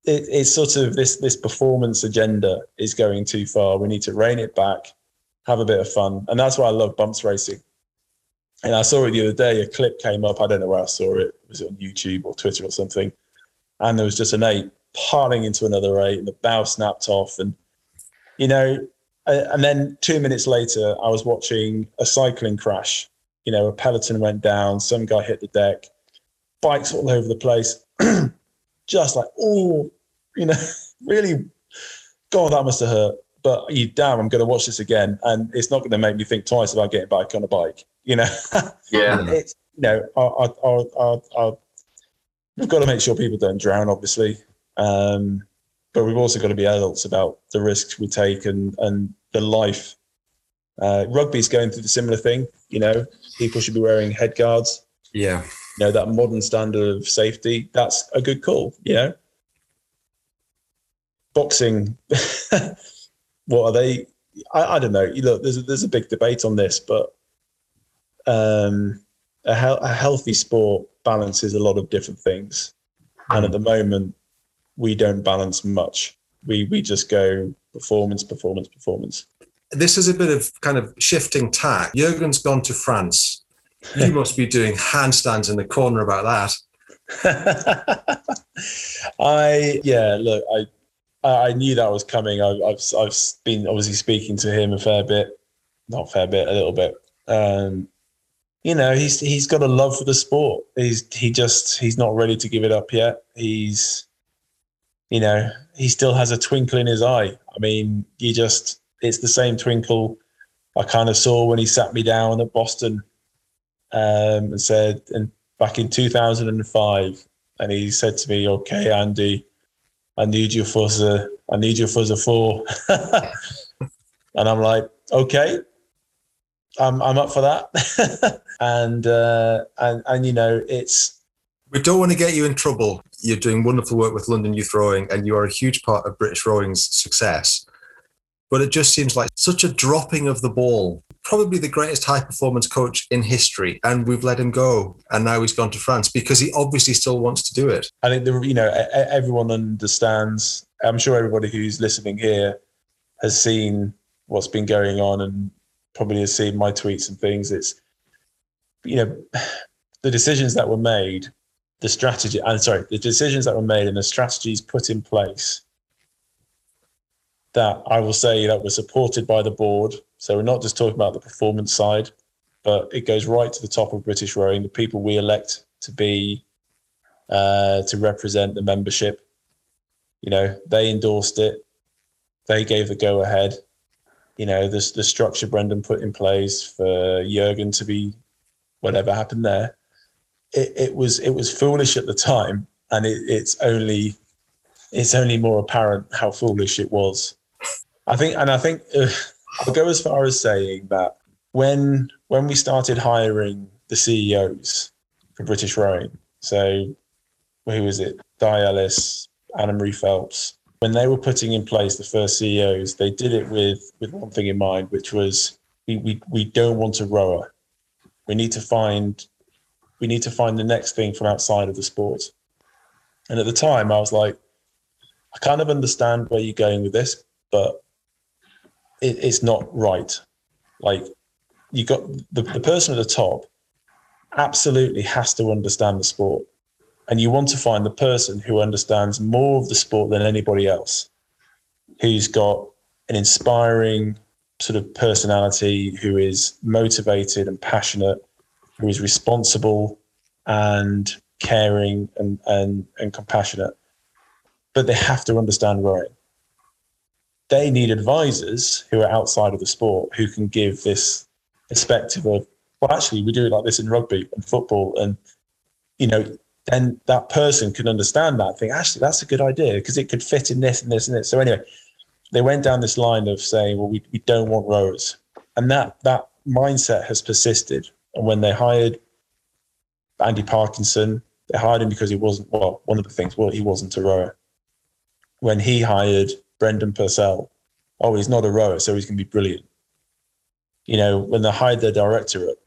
it, it's sort of this this performance agenda is going too far. We need to rein it back, have a bit of fun, and that's why I love bumps racing. And I saw it the other day. A clip came up. I don't know where I saw it. Was it on YouTube or Twitter or something? And there was just an eight piling into another eight, and the bow snapped off. And you know, and then two minutes later, I was watching a cycling crash. You know, a peloton went down. Some guy hit the deck. Bikes all over the place. just like, oh, you know, really, God, that must have hurt. But you damn, I'm going to watch this again, and it's not going to make me think twice about getting back on a bike. You know, yeah. it's you know, our, our, our, our, our, we've got to make sure people don't drown, obviously, um, but we've also got to be adults about the risks we take and and the life. Uh, rugby's going through the similar thing. You know, people should be wearing head guards Yeah. you know that modern standard of safety that's a good call you know boxing what are they I, I don't know you look there's a, there's a big debate on this but um a, hel- a healthy sport balances a lot of different things and at the moment we don't balance much we we just go performance performance performance This is a bit of kind of shifting tack. Jurgen's gone to France. You must be doing handstands in the corner about that. I yeah, look, I I knew that was coming. I, I've I've been obviously speaking to him a fair bit, not a fair bit, a little bit. Um, you know, he's he's got a love for the sport. He's he just he's not ready to give it up yet. He's you know he still has a twinkle in his eye. I mean, you just it's the same twinkle I kind of saw when he sat me down at Boston um, and said, and back in 2005, and he said to me, "Okay, Andy, I need you for the I need you for the four. and I'm like, "Okay, I'm I'm up for that." and uh, and and you know, it's We don't want to get you in trouble. You're doing wonderful work with London Youth Rowing, and you are a huge part of British rowing's success. But it just seems like such a dropping of the ball. Probably the greatest high performance coach in history, and we've let him go, and now he's gone to France because he obviously still wants to do it. I think the you know everyone understands. I'm sure everybody who's listening here has seen what's been going on and probably has seen my tweets and things. It's you know the decisions that were made, the strategy. I'm sorry, the decisions that were made and the strategies put in place. That I will say that were supported by the board. So we're not just talking about the performance side, but it goes right to the top of British rowing. The people we elect to be uh, to represent the membership. You know, they endorsed it. They gave the go ahead. You know, the, the structure Brendan put in place for Jurgen to be whatever happened there. It, it was it was foolish at the time, and it, it's only it's only more apparent how foolish it was. I think, and I think uh, I'll go as far as saying that when when we started hiring the CEOs for British Rowing, so who was it? Di Ellis, Annamarie Phelps. When they were putting in place the first CEOs, they did it with with one thing in mind, which was we we, we don't want a rower. We need to find we need to find the next thing from outside of the sport. And at the time, I was like, I kind of understand where you're going with this, but it, it's not right. Like you got the, the person at the top absolutely has to understand the sport And you want to find the person who understands more of the sport than anybody else, who's got an inspiring sort of personality, who is motivated and passionate, who is responsible and caring and, and, and compassionate. But they have to understand rowing. They need advisors who are outside of the sport who can give this perspective of, well, actually, we do it like this in rugby and football. And, you know, then that person can understand that thing. actually, that's a good idea because it could fit in this and this and this. So, anyway, they went down this line of saying, well, we, we don't want rowers. And that, that mindset has persisted. And when they hired Andy Parkinson, they hired him because he wasn't, well, one of the things, well, he wasn't a rower. When he hired Brendan Purcell, oh, he's not a rower, so he's going to be brilliant. You know, when they hired their directorate,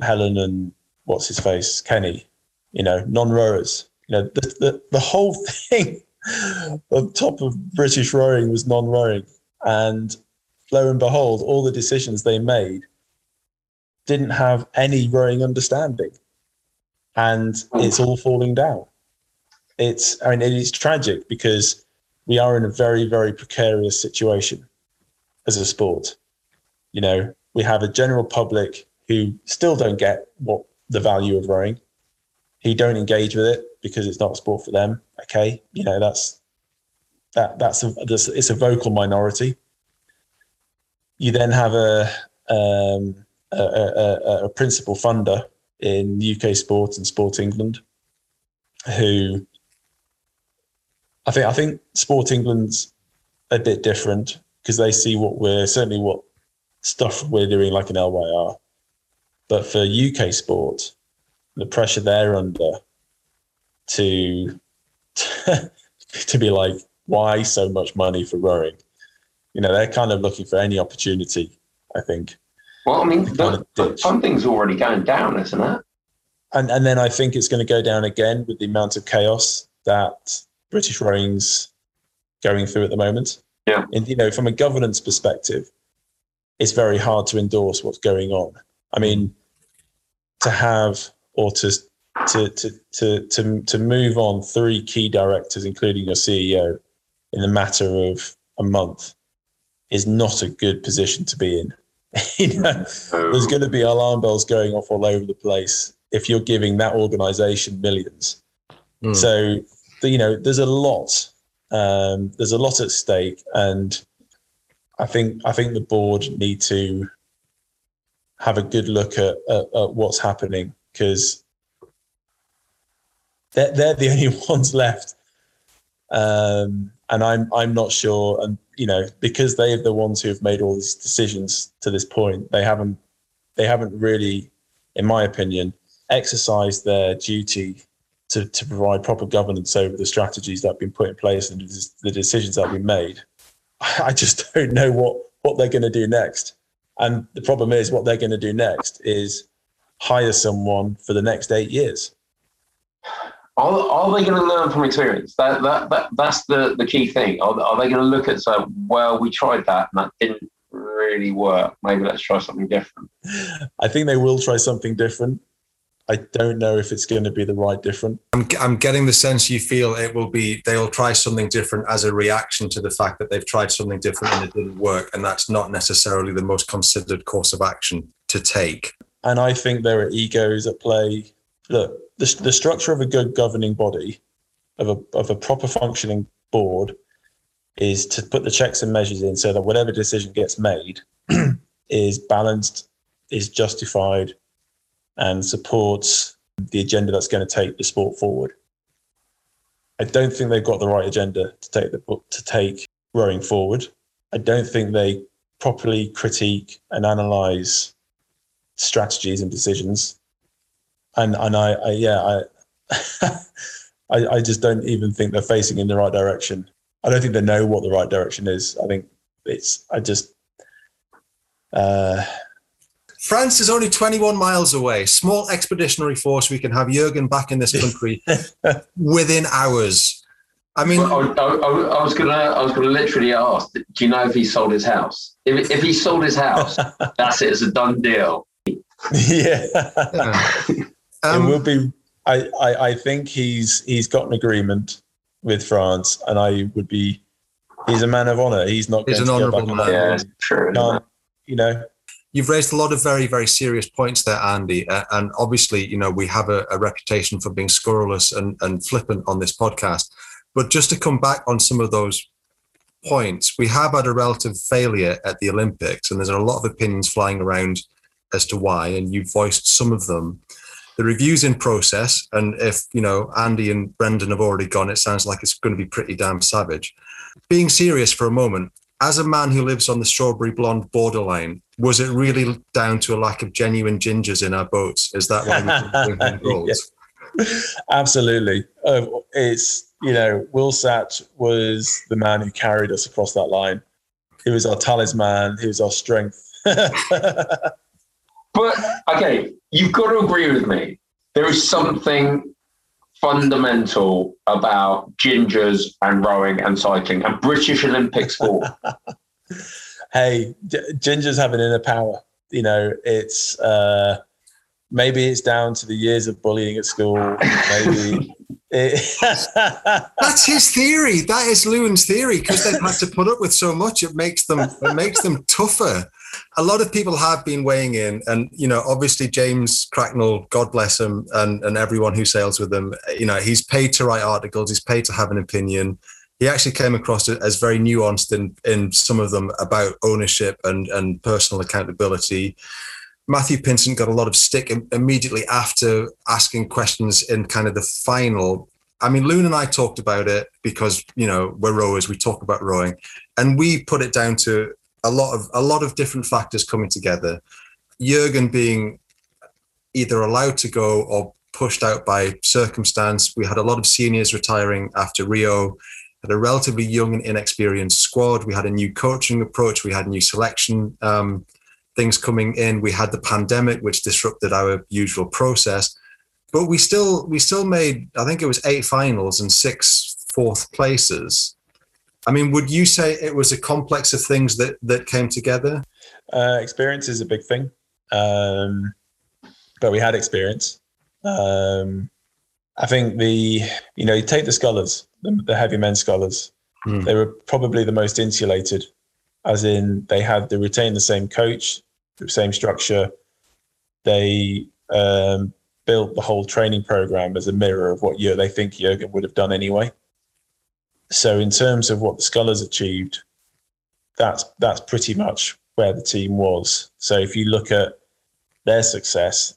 Helen and what's his face, Kenny, you know, non rowers, you know, the, the, the whole thing on top of British rowing was non rowing. And lo and behold, all the decisions they made didn't have any rowing understanding. And it's all falling down. It's, I mean, it's tragic because we are in a very, very precarious situation as a sport. You know, we have a general public who still don't get what the value of rowing, who don't engage with it because it's not a sport for them. Okay, you know that's that that's a that's, it's a vocal minority. You then have a um, a, a, a principal funder in UK Sport and Sport England, who I think I think Sport England's a bit different because they see what we're certainly what stuff we're doing like an LYR, but for UK sport, the pressure they're under to to be like, why so much money for rowing? You know, they're kind of looking for any opportunity. I think. Well, I mean, the, the funding's already going down, isn't it? And and then I think it's going to go down again with the amount of chaos that British rowing's going through at the moment. Yeah. And you know, from a governance perspective, it's very hard to endorse what's going on. I mean, to have or to to to to to, to move on three key directors, including your CEO, in a matter of a month, is not a good position to be in. you know, there's going to be alarm bells going off all over the place if you're giving that organization millions. Mm. So, you know, there's a lot. Um, there's a lot at stake, and I think I think the board need to have a good look at, at, at what's happening because they're, they're the only ones left. Um, and I'm I'm not sure, and you know, because they are the ones who have made all these decisions to this point, they haven't they haven't really, in my opinion, exercised their duty to, to provide proper governance over the strategies that have been put in place and the decisions that have been made. I just don't know what what they're going to do next. And the problem is, what they're going to do next is hire someone for the next eight years. Are, are they going to learn from experience? That, that, that that's the, the key thing. Are, are they going to look at say, well, we tried that and that didn't really work. Maybe let's try something different. I think they will try something different. I don't know if it's going to be the right different. I'm, I'm getting the sense you feel it will be, they'll try something different as a reaction to the fact that they've tried something different and it didn't work. And that's not necessarily the most considered course of action to take. And I think there are egos at play. Look, the, the structure of a good governing body, of a, of a proper functioning board, is to put the checks and measures in so that whatever decision gets made is balanced, is justified, and supports the agenda that's going to take the sport forward. I don't think they've got the right agenda to take the to take rowing forward. I don't think they properly critique and analyze strategies and decisions. And and I, I yeah, I, I I just don't even think they're facing in the right direction. I don't think they know what the right direction is. I think it's I just uh France is only 21 miles away. Small expeditionary force. We can have Jurgen back in this country within hours. I mean, well, I, I, I, was gonna, I was gonna literally ask. Do you know if he sold his house? If, if he sold his house, that's it. It's a done deal. Yeah, yeah. Um, it will be I, I, I think he's he's got an agreement with France, and I would be. He's a man of honor. He's not. He's going an honourable man. Yeah, sure. Can't- you know, You've raised a lot of very, very serious points there, Andy. Uh, and obviously, you know, we have a, a reputation for being scurrilous and, and flippant on this podcast. But just to come back on some of those points, we have had a relative failure at the Olympics, and there's a lot of opinions flying around as to why, and you've voiced some of them. The review's in process, and if you know Andy and Brendan have already gone, it sounds like it's going to be pretty damn savage. Being serious for a moment, as a man who lives on the strawberry blonde borderline, was it really down to a lack of genuine gingers in our boats? Is that why we didn't win gold? absolutely. Uh, it's you know, Will Satch was the man who carried us across that line. He was our talisman. He was our strength. But okay, you've got to agree with me. There is something fundamental about gingers and rowing and cycling and British Olympic sport. hey, G- gingers have an inner power. You know, it's uh, maybe it's down to the years of bullying at school. Maybe That's his theory. That is Lewin's theory because they've had to put up with so much. It makes them it makes them tougher. A lot of people have been weighing in, and you know, obviously James Cracknell, God bless him, and and everyone who sails with him. You know, he's paid to write articles. He's paid to have an opinion. He actually came across as very nuanced in in some of them about ownership and and personal accountability. Matthew Pinsent got a lot of stick immediately after asking questions in kind of the final. I mean, Lewin and I talked about it because you know we're rowers. We talk about rowing, and we put it down to a lot of a lot of different factors coming together. Jurgen being either allowed to go or pushed out by circumstance. We had a lot of seniors retiring after Rio. Had a relatively young and inexperienced squad. We had a new coaching approach. We had new selection um, things coming in. We had the pandemic, which disrupted our usual process. But we still we still made I think it was eight finals and six fourth places. I mean, would you say it was a complex of things that that came together? uh, experience is a big thing, um, but we had experience. Um, I think the you know you take the scullers, the, the heavy men scullers, Hmm. they were probably the most insulated, as in they had they retained the same coach, the same structure. They um, built the whole training program as a mirror of what Jur- they think Jurgen would have done anyway. So in terms of what the scullers achieved, that's that's pretty much where the team was. So if you look at their success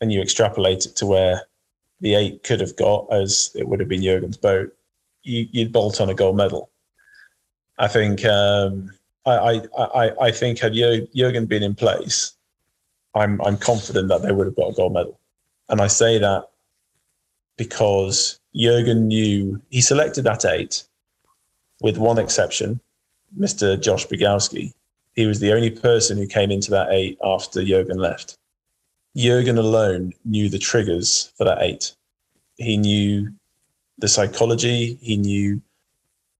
and you extrapolate it to where the eight could have got, as it would have been Jurgen's boat, you, you'd bolt on a gold medal. I think um, I, I, I, I think had Jurgen been in place, I'm I'm confident that they would have got a gold medal. And I say that because Jurgen knew he selected that eight, with one exception, Mr. Josh Bugajski. He was the only person who came into that eight after Jurgen left. Jurgen alone knew the triggers for that eight. He knew the psychology. He knew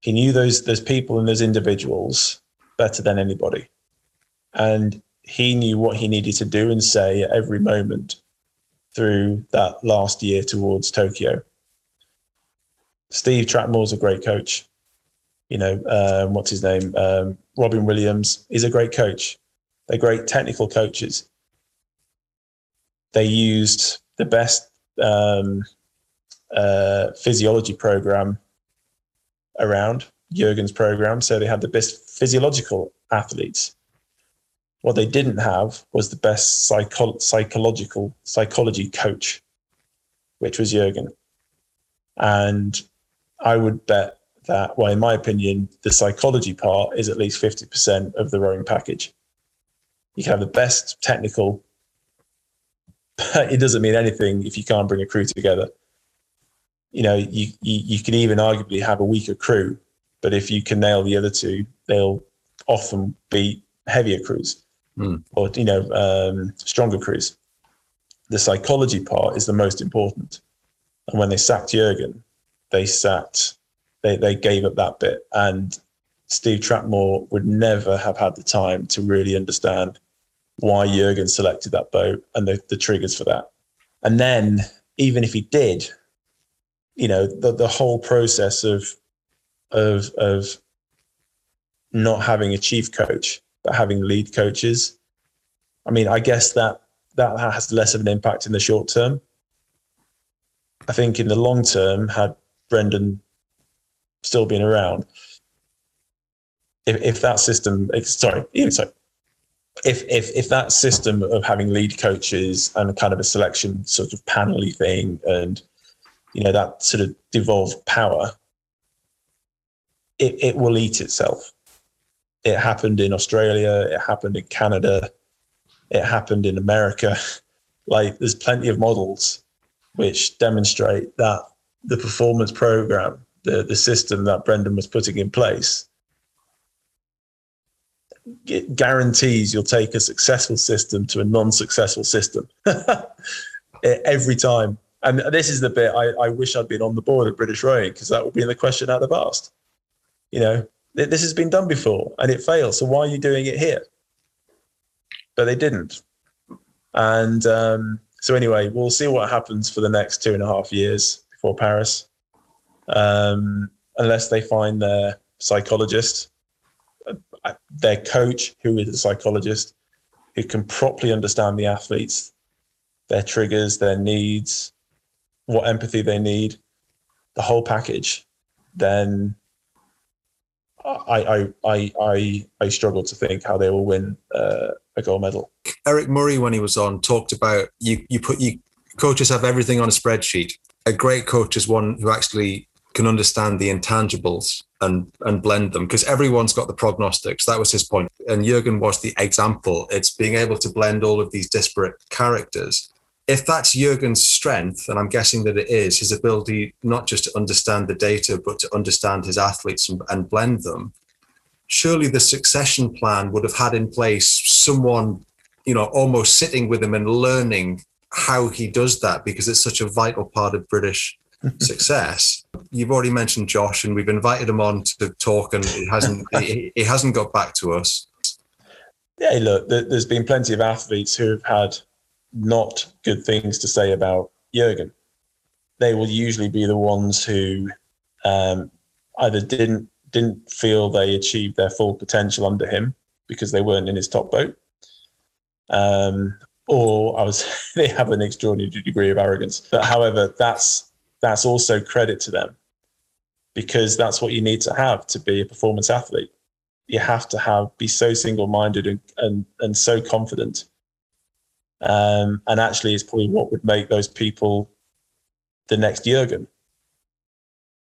he knew those those people and those individuals better than anybody, and he knew what he needed to do and say at every moment through that last year towards Tokyo. Steve Trapmore's a great coach. You know, um, what's his name? Um, Robin Williams is a great coach. They're great technical coaches. They used the best um, uh, physiology program around, Jurgen's program. So they had the best physiological athletes. What they didn't have was the best psycho- psychological psychology coach, which was Jurgen. And I would bet that, well, in my opinion, the psychology part is at least 50% of the rowing package. You can have the best technical, but it doesn't mean anything if you can't bring a crew together. You know, you, you, you can even arguably have a weaker crew, but if you can nail the other two, they'll often beat heavier crews Hmm. or, you know, um, stronger crews. The psychology part is the most important. And when they sacked Jurgen, they sat, they, they gave up that bit. And Steve Trapmore would never have had the time to really understand why Jurgen selected that boat and the, the triggers for that. And then even if he did, you know, the, the whole process of of of not having a chief coach but having lead coaches. I mean, I guess that that has less of an impact in the short term. I think in the long term, had Brendan still being around, if, if that system, sorry, even sorry, if if if that system of having lead coaches and kind of a selection sort of panely thing and you know that sort of devolved power it, it will eat itself. It happened in australia it happened in canada it happened in america. Like there's plenty of models which demonstrate that the performance program the the system that brendan was putting in place it guarantees you'll take a successful system to a non-successful system every time. And this is the bit I, I wish I'd been on the board at British Rowing because that would be the question out of asked. You know, this has been done before and it failed. So why are you doing it here? But they didn't. And um, so anyway, we'll see what happens for the next two and a half years before Paris, um, unless they find their psychologist their coach, who is a psychologist, who can properly understand the athletes, their triggers, their needs, what empathy they need, the whole package, then I I I I, I struggle to think how they will win uh, a gold medal. Eric Murray, when he was on, talked about you. You put you coaches have everything on a spreadsheet. A great coach is one who actually can understand the intangibles and and blend them because everyone's got the prognostics. That was his point. And Jurgen was the example. It's being able to blend all of these disparate characters. If that's Jurgen's strength, and I'm guessing that it is, his ability not just to understand the data, but to understand his athletes and, and blend them, surely the succession plan would have had in place someone, you know, almost sitting with him and learning how he does that because it's such a vital part of British success. You've already mentioned Josh, and we've invited him on to talk, and he hasn't he, he hasn't got back to us. Yeah, look, there's been plenty of athletes who have had not good things to say about Jurgen. They will usually be the ones who um, either didn't didn't feel they achieved their full potential under him because they weren't in his top boat, um, or I was they have an extraordinary degree of arrogance. But however, that's that's also credit to them because that's what you need to have to be a performance athlete. You have to have be so single-minded and and, and so confident. Um, and actually, it's probably what would make those people the next Jurgen.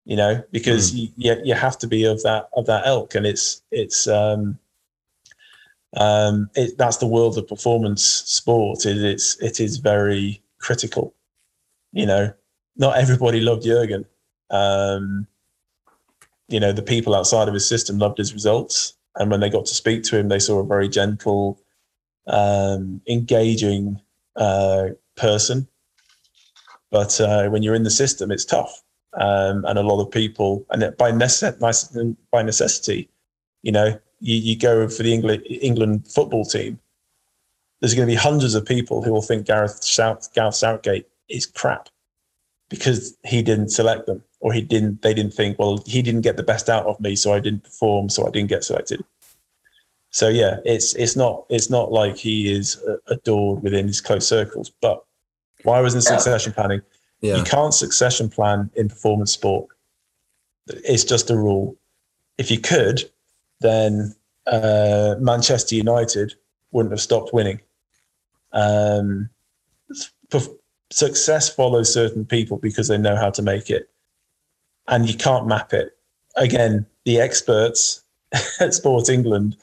You know, because mm. you, you have to be of that of that ilk, and it's it's um, um, it, that's the world of performance sport. It, it's it is very critical. You know, not everybody loved Jurgen. Um, you know, the people outside of his system loved his results. And when they got to speak to him, they saw a very gentle, um, engaging uh, person. But uh, when you're in the system, it's tough. Um, and a lot of people, and by, necess- by necessity, you know, you, you go for the England, England football team, there's going to be hundreds of people who will think Gareth, South, Gareth Southgate is crap because he didn't select them or he didn't they didn't think well he didn't get the best out of me so i didn't perform so i didn't get selected. So yeah it's it's not it's not like he is adored within his close circles but why wasn't succession planning? Yeah. you can't succession plan in performance sport. It's just a rule. If you could then uh, manchester united wouldn't have stopped winning. Um, success follows certain people because they know how to make it. And you can't map it. Again the experts at sports england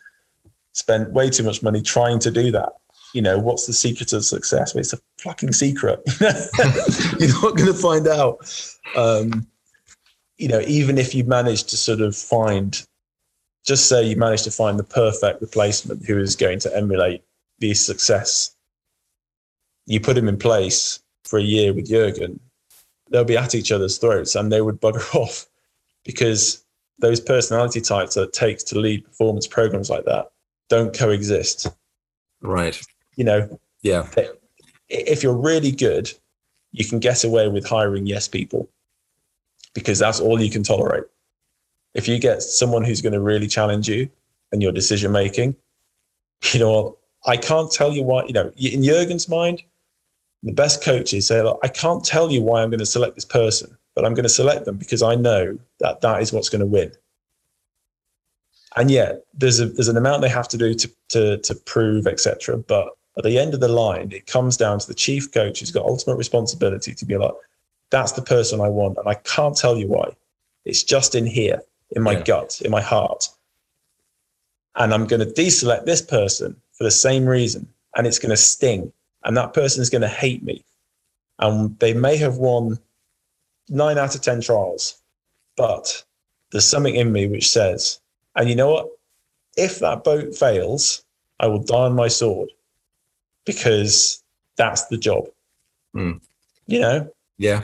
spent way too much money trying to do that. You know what's the secret of success? It's a fucking secret. You're not going to find out. Um, you know even if you manage to sort of find just say you manage to find the perfect replacement who is going to emulate the success you put him in place for a year with Jurgen, they'll be at each other's throats and they would bugger off because those personality types that it takes to lead performance programs like that don't coexist. Right. You know, yeah. If you're really good, you can get away with hiring yes people because that's all you can tolerate. If you get someone who's going to really challenge you and your decision making, you know? I can't tell you why, you know, in Jurgen's mind, the best coaches say, I can't tell you why I'm going to select this person, but I'm going to select them because I know that that is what's going to win. And yet, there's a there's an amount they have to do to to to prove, etc. But at the end of the line, it comes down to the chief coach who's got ultimate responsibility to be like, that's the person I want, and I can't tell you why. It's just in here, in my yeah. gut, in my heart, and I'm going to deselect this person for the same reason, and it's going to sting and that person is going to hate me. And they may have won nine out of 10 trials, but there's something in me which says, and you know what? If that boat fails, I will die on my sword because that's the job. Mm. You know? Yeah.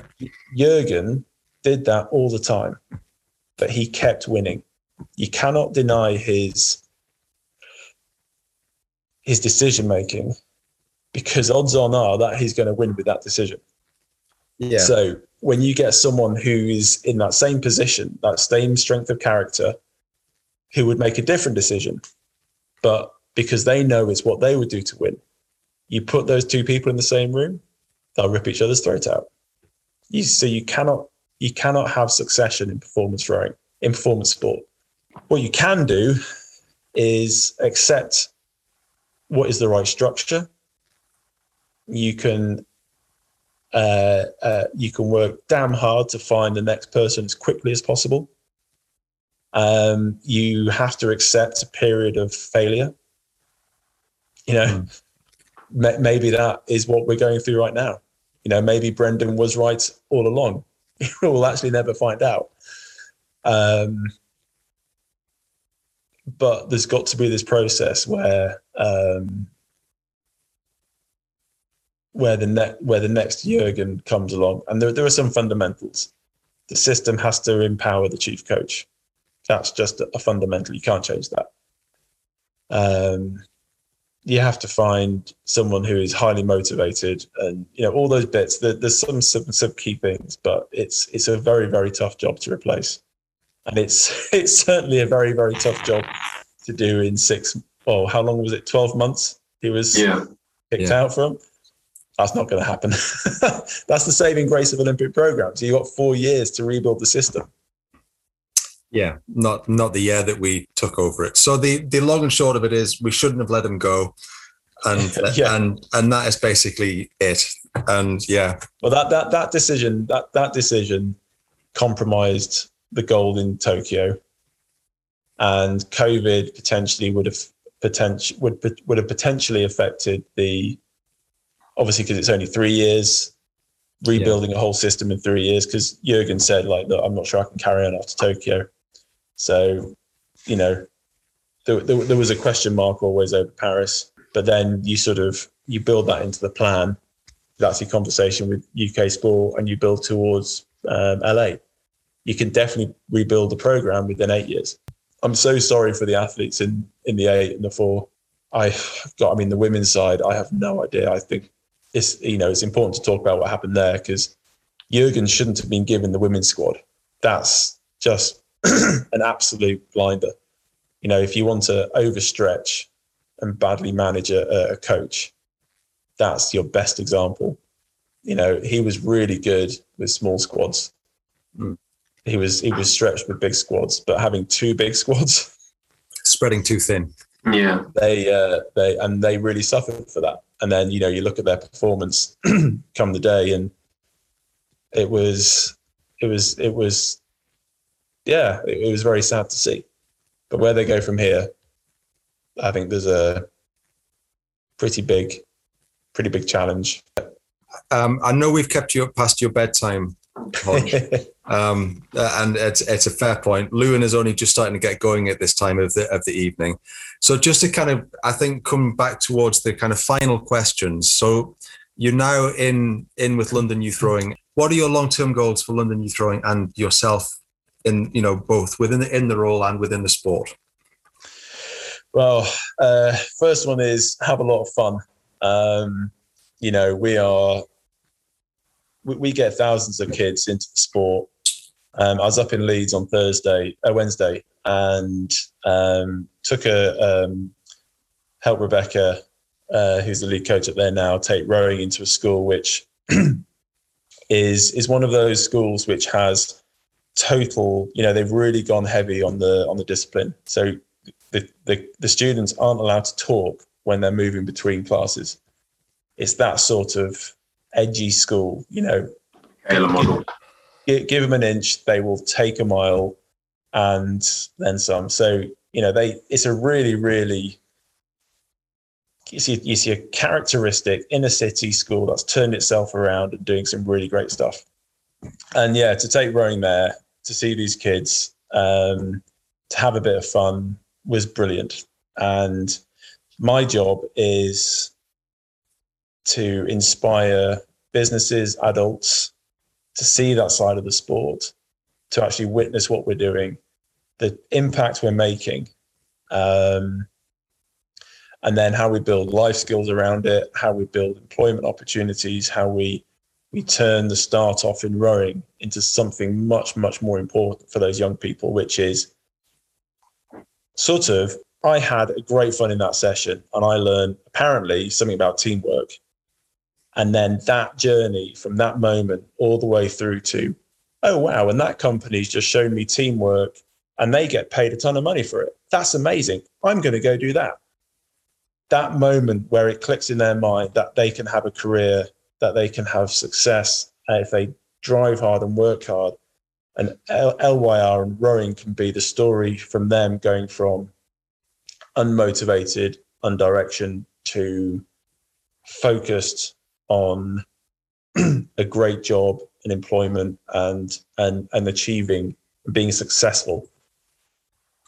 Jurgen did that all the time, but he kept winning. You cannot deny his his decision making because odds on are that he's going to win with that decision. Yeah. So when you get someone who is in that same position, that same strength of character, who would make a different decision, but because they know it's what they would do to win, you put those two people in the same room, they'll rip each other's throat out. You, so you cannot you cannot have succession in performance rowing in performance sport. What you can do is accept what is the right structure you can uh, uh, you can work damn hard to find the next person as quickly as possible. Um, you have to accept a period of failure. You know, mm. maybe that is what we're going through right now. You know, maybe Brendan was right all along. we'll actually never find out. Um, but there's got to be this process where um, where the ne- where the next Jurgen comes along, and there there are some fundamentals. The system has to empower the chief coach. That's just a, a fundamental. You can't change that. Um, you have to find someone who is highly motivated, and you know all those bits. There, there's some sub, sub key things, but it's it's a very very tough job to replace, and it's it's certainly a very very tough job to do in six. Oh, how long was it? Twelve months. He was yeah. kicked yeah. out from. That's not going to happen. That's the saving grace of Olympic programs. You got four years to rebuild the system. Yeah, not not the year that we took over it. So the the long and short of it is we shouldn't have let him go, and yeah. and and that is basically it. And yeah, well, that that that decision that that decision compromised the gold in Tokyo, and COVID potentially would have potential would would have potentially affected the obviously because it's only three years, rebuilding yeah. a whole system in three years. Because Jurgen said, like, I'm not sure I can carry on after Tokyo. So, you know, there, there, there was a question mark always over Paris. But then you sort of you build that into the plan. That's your conversation with UK sport, and you build towards um, LA. You can definitely rebuild the program within eight years. I'm so sorry for the athletes in in the eight and the four. I got, I mean, the women's side, I have no idea. I think it's you know it's important to talk about what happened there because Jurgen shouldn't have been given the women's squad. That's just an absolute blinder. You know, if you want to overstretch and badly manage a, a coach, that's your best example. You know, he was really good with small squads. Mm. He was he was stretched with big squads, but having two big squads, spreading too thin. Yeah, they uh, they and they really suffered for that and then you know you look at their performance come the day and it was it was it was yeah it, it, was very sad to see but where they go from here i think there's a pretty big pretty big challenge um, i know we've kept you up past your bedtime um, and it's it's a fair point. Lewin is only just starting to get going at this time of the of the evening. So just to kind of, I think, come back towards the kind of final questions. So you're now in in with London Youth Rowing. What are your long term goals for London Youth Rowing and yourself in you know both within the in the role and within the sport? Well, uh, first one is have a lot of fun. Um, you know, we are we, we get thousands of kids into the sport. Um, I was up in Leeds on Thursday, uh, Wednesday, and um, took a um, help Rebecca, uh, who's the lead coach up there now, take rowing into a school which is is one of those schools which has total. You know, they've really gone heavy on the on the discipline. So the the, the students aren't allowed to talk when they're moving between classes. It's that sort of edgy school, you know. model. Give, give them an inch, they will take a mile, and then some. So you know, they it's a really, really you see, you see a characteristic inner city school that's turned itself around and doing some really great stuff. And yeah, to take rowing there, to see these kids, um, to have a bit of fun was brilliant. And my job is to inspire businesses, adults to see that side of the sport, to actually witness what we're doing, the impact we're making, um, and then how we build life skills around it, how we build employment opportunities, how we we turn the start off in rowing into something much much more important for those young people, which is sort of I had a great fun in that session and I learned apparently something about teamwork. And then that journey from that moment all the way through to, oh, wow, and that company's just shown me teamwork and they get paid a ton of money for it. That's amazing. I'm going to go do that that moment where it clicks in their mind that they can have a career, that they can have success if they drive hard and work hard. And LYR and rowing can be the story from them going from unmotivated, undirection to focused on a great job and employment and and and achieving being successful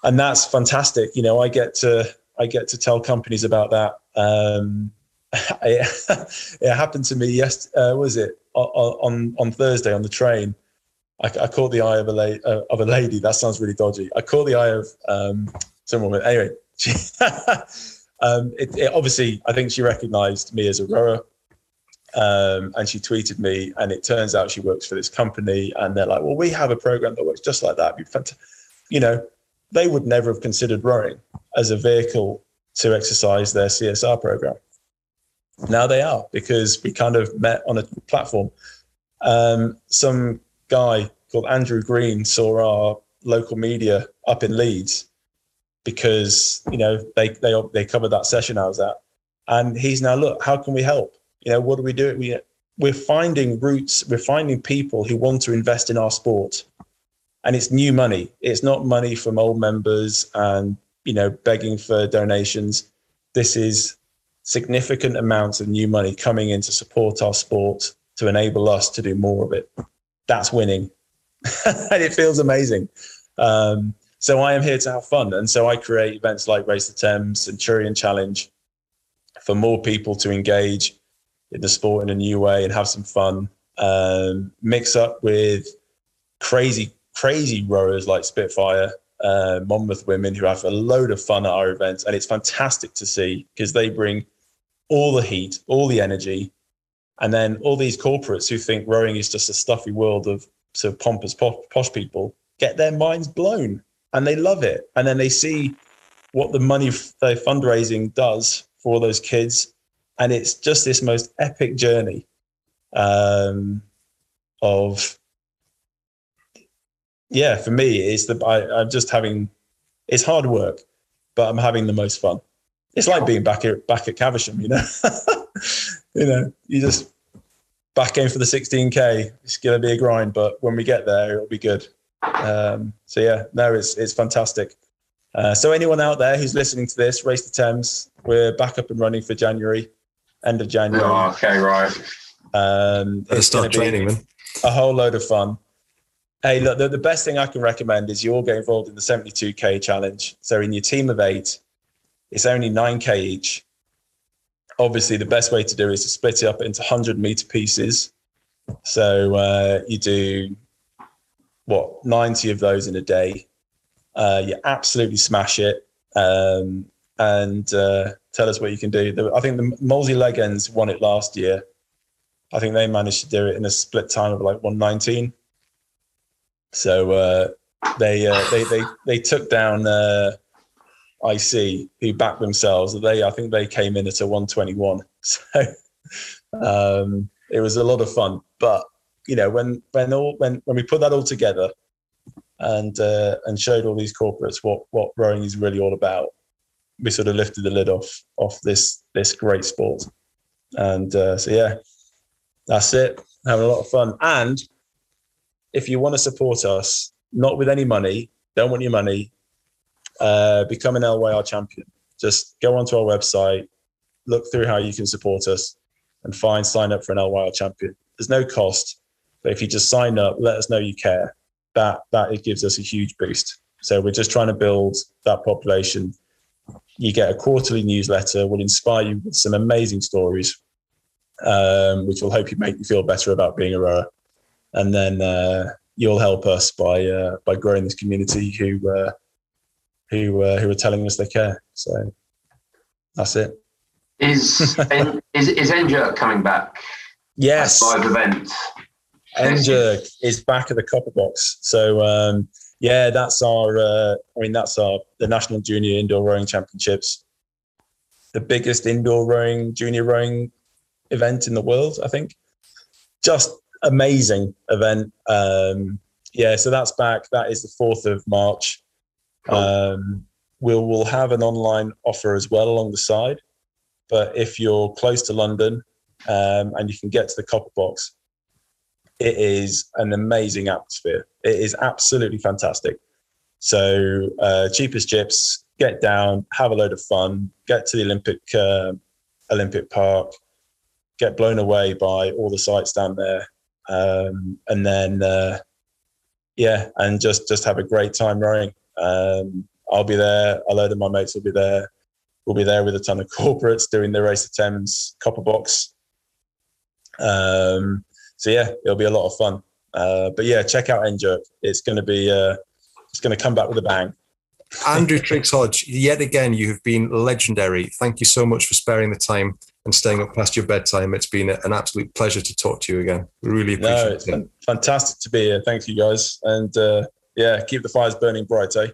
and that's fantastic you know i get to I get to tell companies about that. Um, it, it, happened to me yes uh, was it? On on Thursday on the train I, I caught the eye of a la- uh, of a lady. That sounds really dodgy. I caught the eye of um, some woman. Anyway she, um, it, it, obviously I think she recognized me as a rower um, and she tweeted me and it turns out she works for this company and they're like well we have a program that works just like that. You know they would never have considered rowing as a vehicle to exercise their CSR program. Now they are because we kind of met on a platform. Um, some guy called Andrew Green saw our local media up in Leeds because you know they they they covered that session I was at, and he's now look how can we help? You know what do we do? We we're finding routes, we're finding people who want to invest in our sport and it's new money. It's not money from old members and you know begging for donations. This is significant amounts of new money coming in to support our sport to enable us to do more of it. That's winning, and it feels amazing. Um, so I am here to have fun, and so I create events like Race the Thames, Centurion Challenge, for more people to engage in the sport in a new way and have some fun. Um, mix up with crazy crazy rowers like Spitfire, uh, Monmouth women who have a load of fun at our events. And it's fantastic to see because they bring all the heat, all the energy. And then all these corporates who think rowing is just a stuffy world of sort of pompous, posh people get their minds blown and they love it. And then they see what the money their fundraising does for those kids. And it's just this most epic journey um, of yeah, for me, it's the I, I'm just having. It's hard work, but I'm having the most fun. It's like being back at back at Caversham, you know. you know, you just back in for the 16k. It's gonna be a grind, but when we get there, it'll be good. Um, so yeah, no, it's it's fantastic. Uh, so anyone out there who's listening to this, Race the Thames, we're back up and running for January, end of January. Oh, okay, right. Um, Let's start training, man. A whole load of fun. Hey, look, the, the best thing I can recommend is you all get involved in the 72K challenge. So, in your team of eight, it's only 9K each. Obviously, the best way to do it is to split it up into 100 meter pieces. So, uh, you do what, 90 of those in a day. Uh, you absolutely smash it. Um, and uh, tell us what you can do. I think the Molesey Legends won it last year. I think they managed to do it in a split time of like 119. So uh, they, uh, they they they took down uh, IC, who backed themselves. They I think they came in at a 121. So um, it was a lot of fun. But you know when when all when when we put that all together and uh, and showed all these corporates what what rowing is really all about, we sort of lifted the lid off off this this great sport. And uh, so yeah, that's it. Having a lot of fun. And if you want to support us, not with any money, don't want your money, uh, become an LYR champion. Just go onto our website, look through how you can support us, and find sign up for an LYR champion. There's no cost, but if you just sign up, let us know you care. That that it gives us a huge boost. So we're just trying to build that population. You get a quarterly newsletter. We'll inspire you with some amazing stories, um, which will hope you make you feel better about being a rower. And then uh, you'll help us by uh, by growing this community who uh, who uh, who are telling us they care. So that's it. Is is is Enjer coming back? Yes, live event. Enjer is back at the Copper Box. So um, yeah, that's our. Uh, I mean, that's our the National Junior Indoor Rowing Championships, the biggest indoor rowing junior rowing event in the world. I think. Just amazing event. Um, yeah, so that's back. That is the fourth of March. Um, we'll we'll have an online offer as well along the side. But if you're close to London um, and you can get to the Copper Box, it is an amazing atmosphere. It is absolutely fantastic. So uh, cheapest chips, get down, have a load of fun, get to the Olympic uh, Olympic Park, get blown away by all the sights down there, um, and then uh, yeah, and just just have a great time rowing. Um, I'll be there. A load of my mates will be there. We'll be there with a ton of corporates doing the race of Thames Copper Box. Um, so yeah, it'll be a lot of fun. Uh, but yeah, check out Enjer. It's going to be uh, it's going to come back with a bang. Andrew Triggs Hodge, yet again, you have been legendary. Thank you so much for sparing the time and staying up past your bedtime. It's been an absolute pleasure to talk to you again. Really appreciate no, it's it. Fantastic to be here. Thank you guys. And uh, yeah, keep the fires burning bright, eh?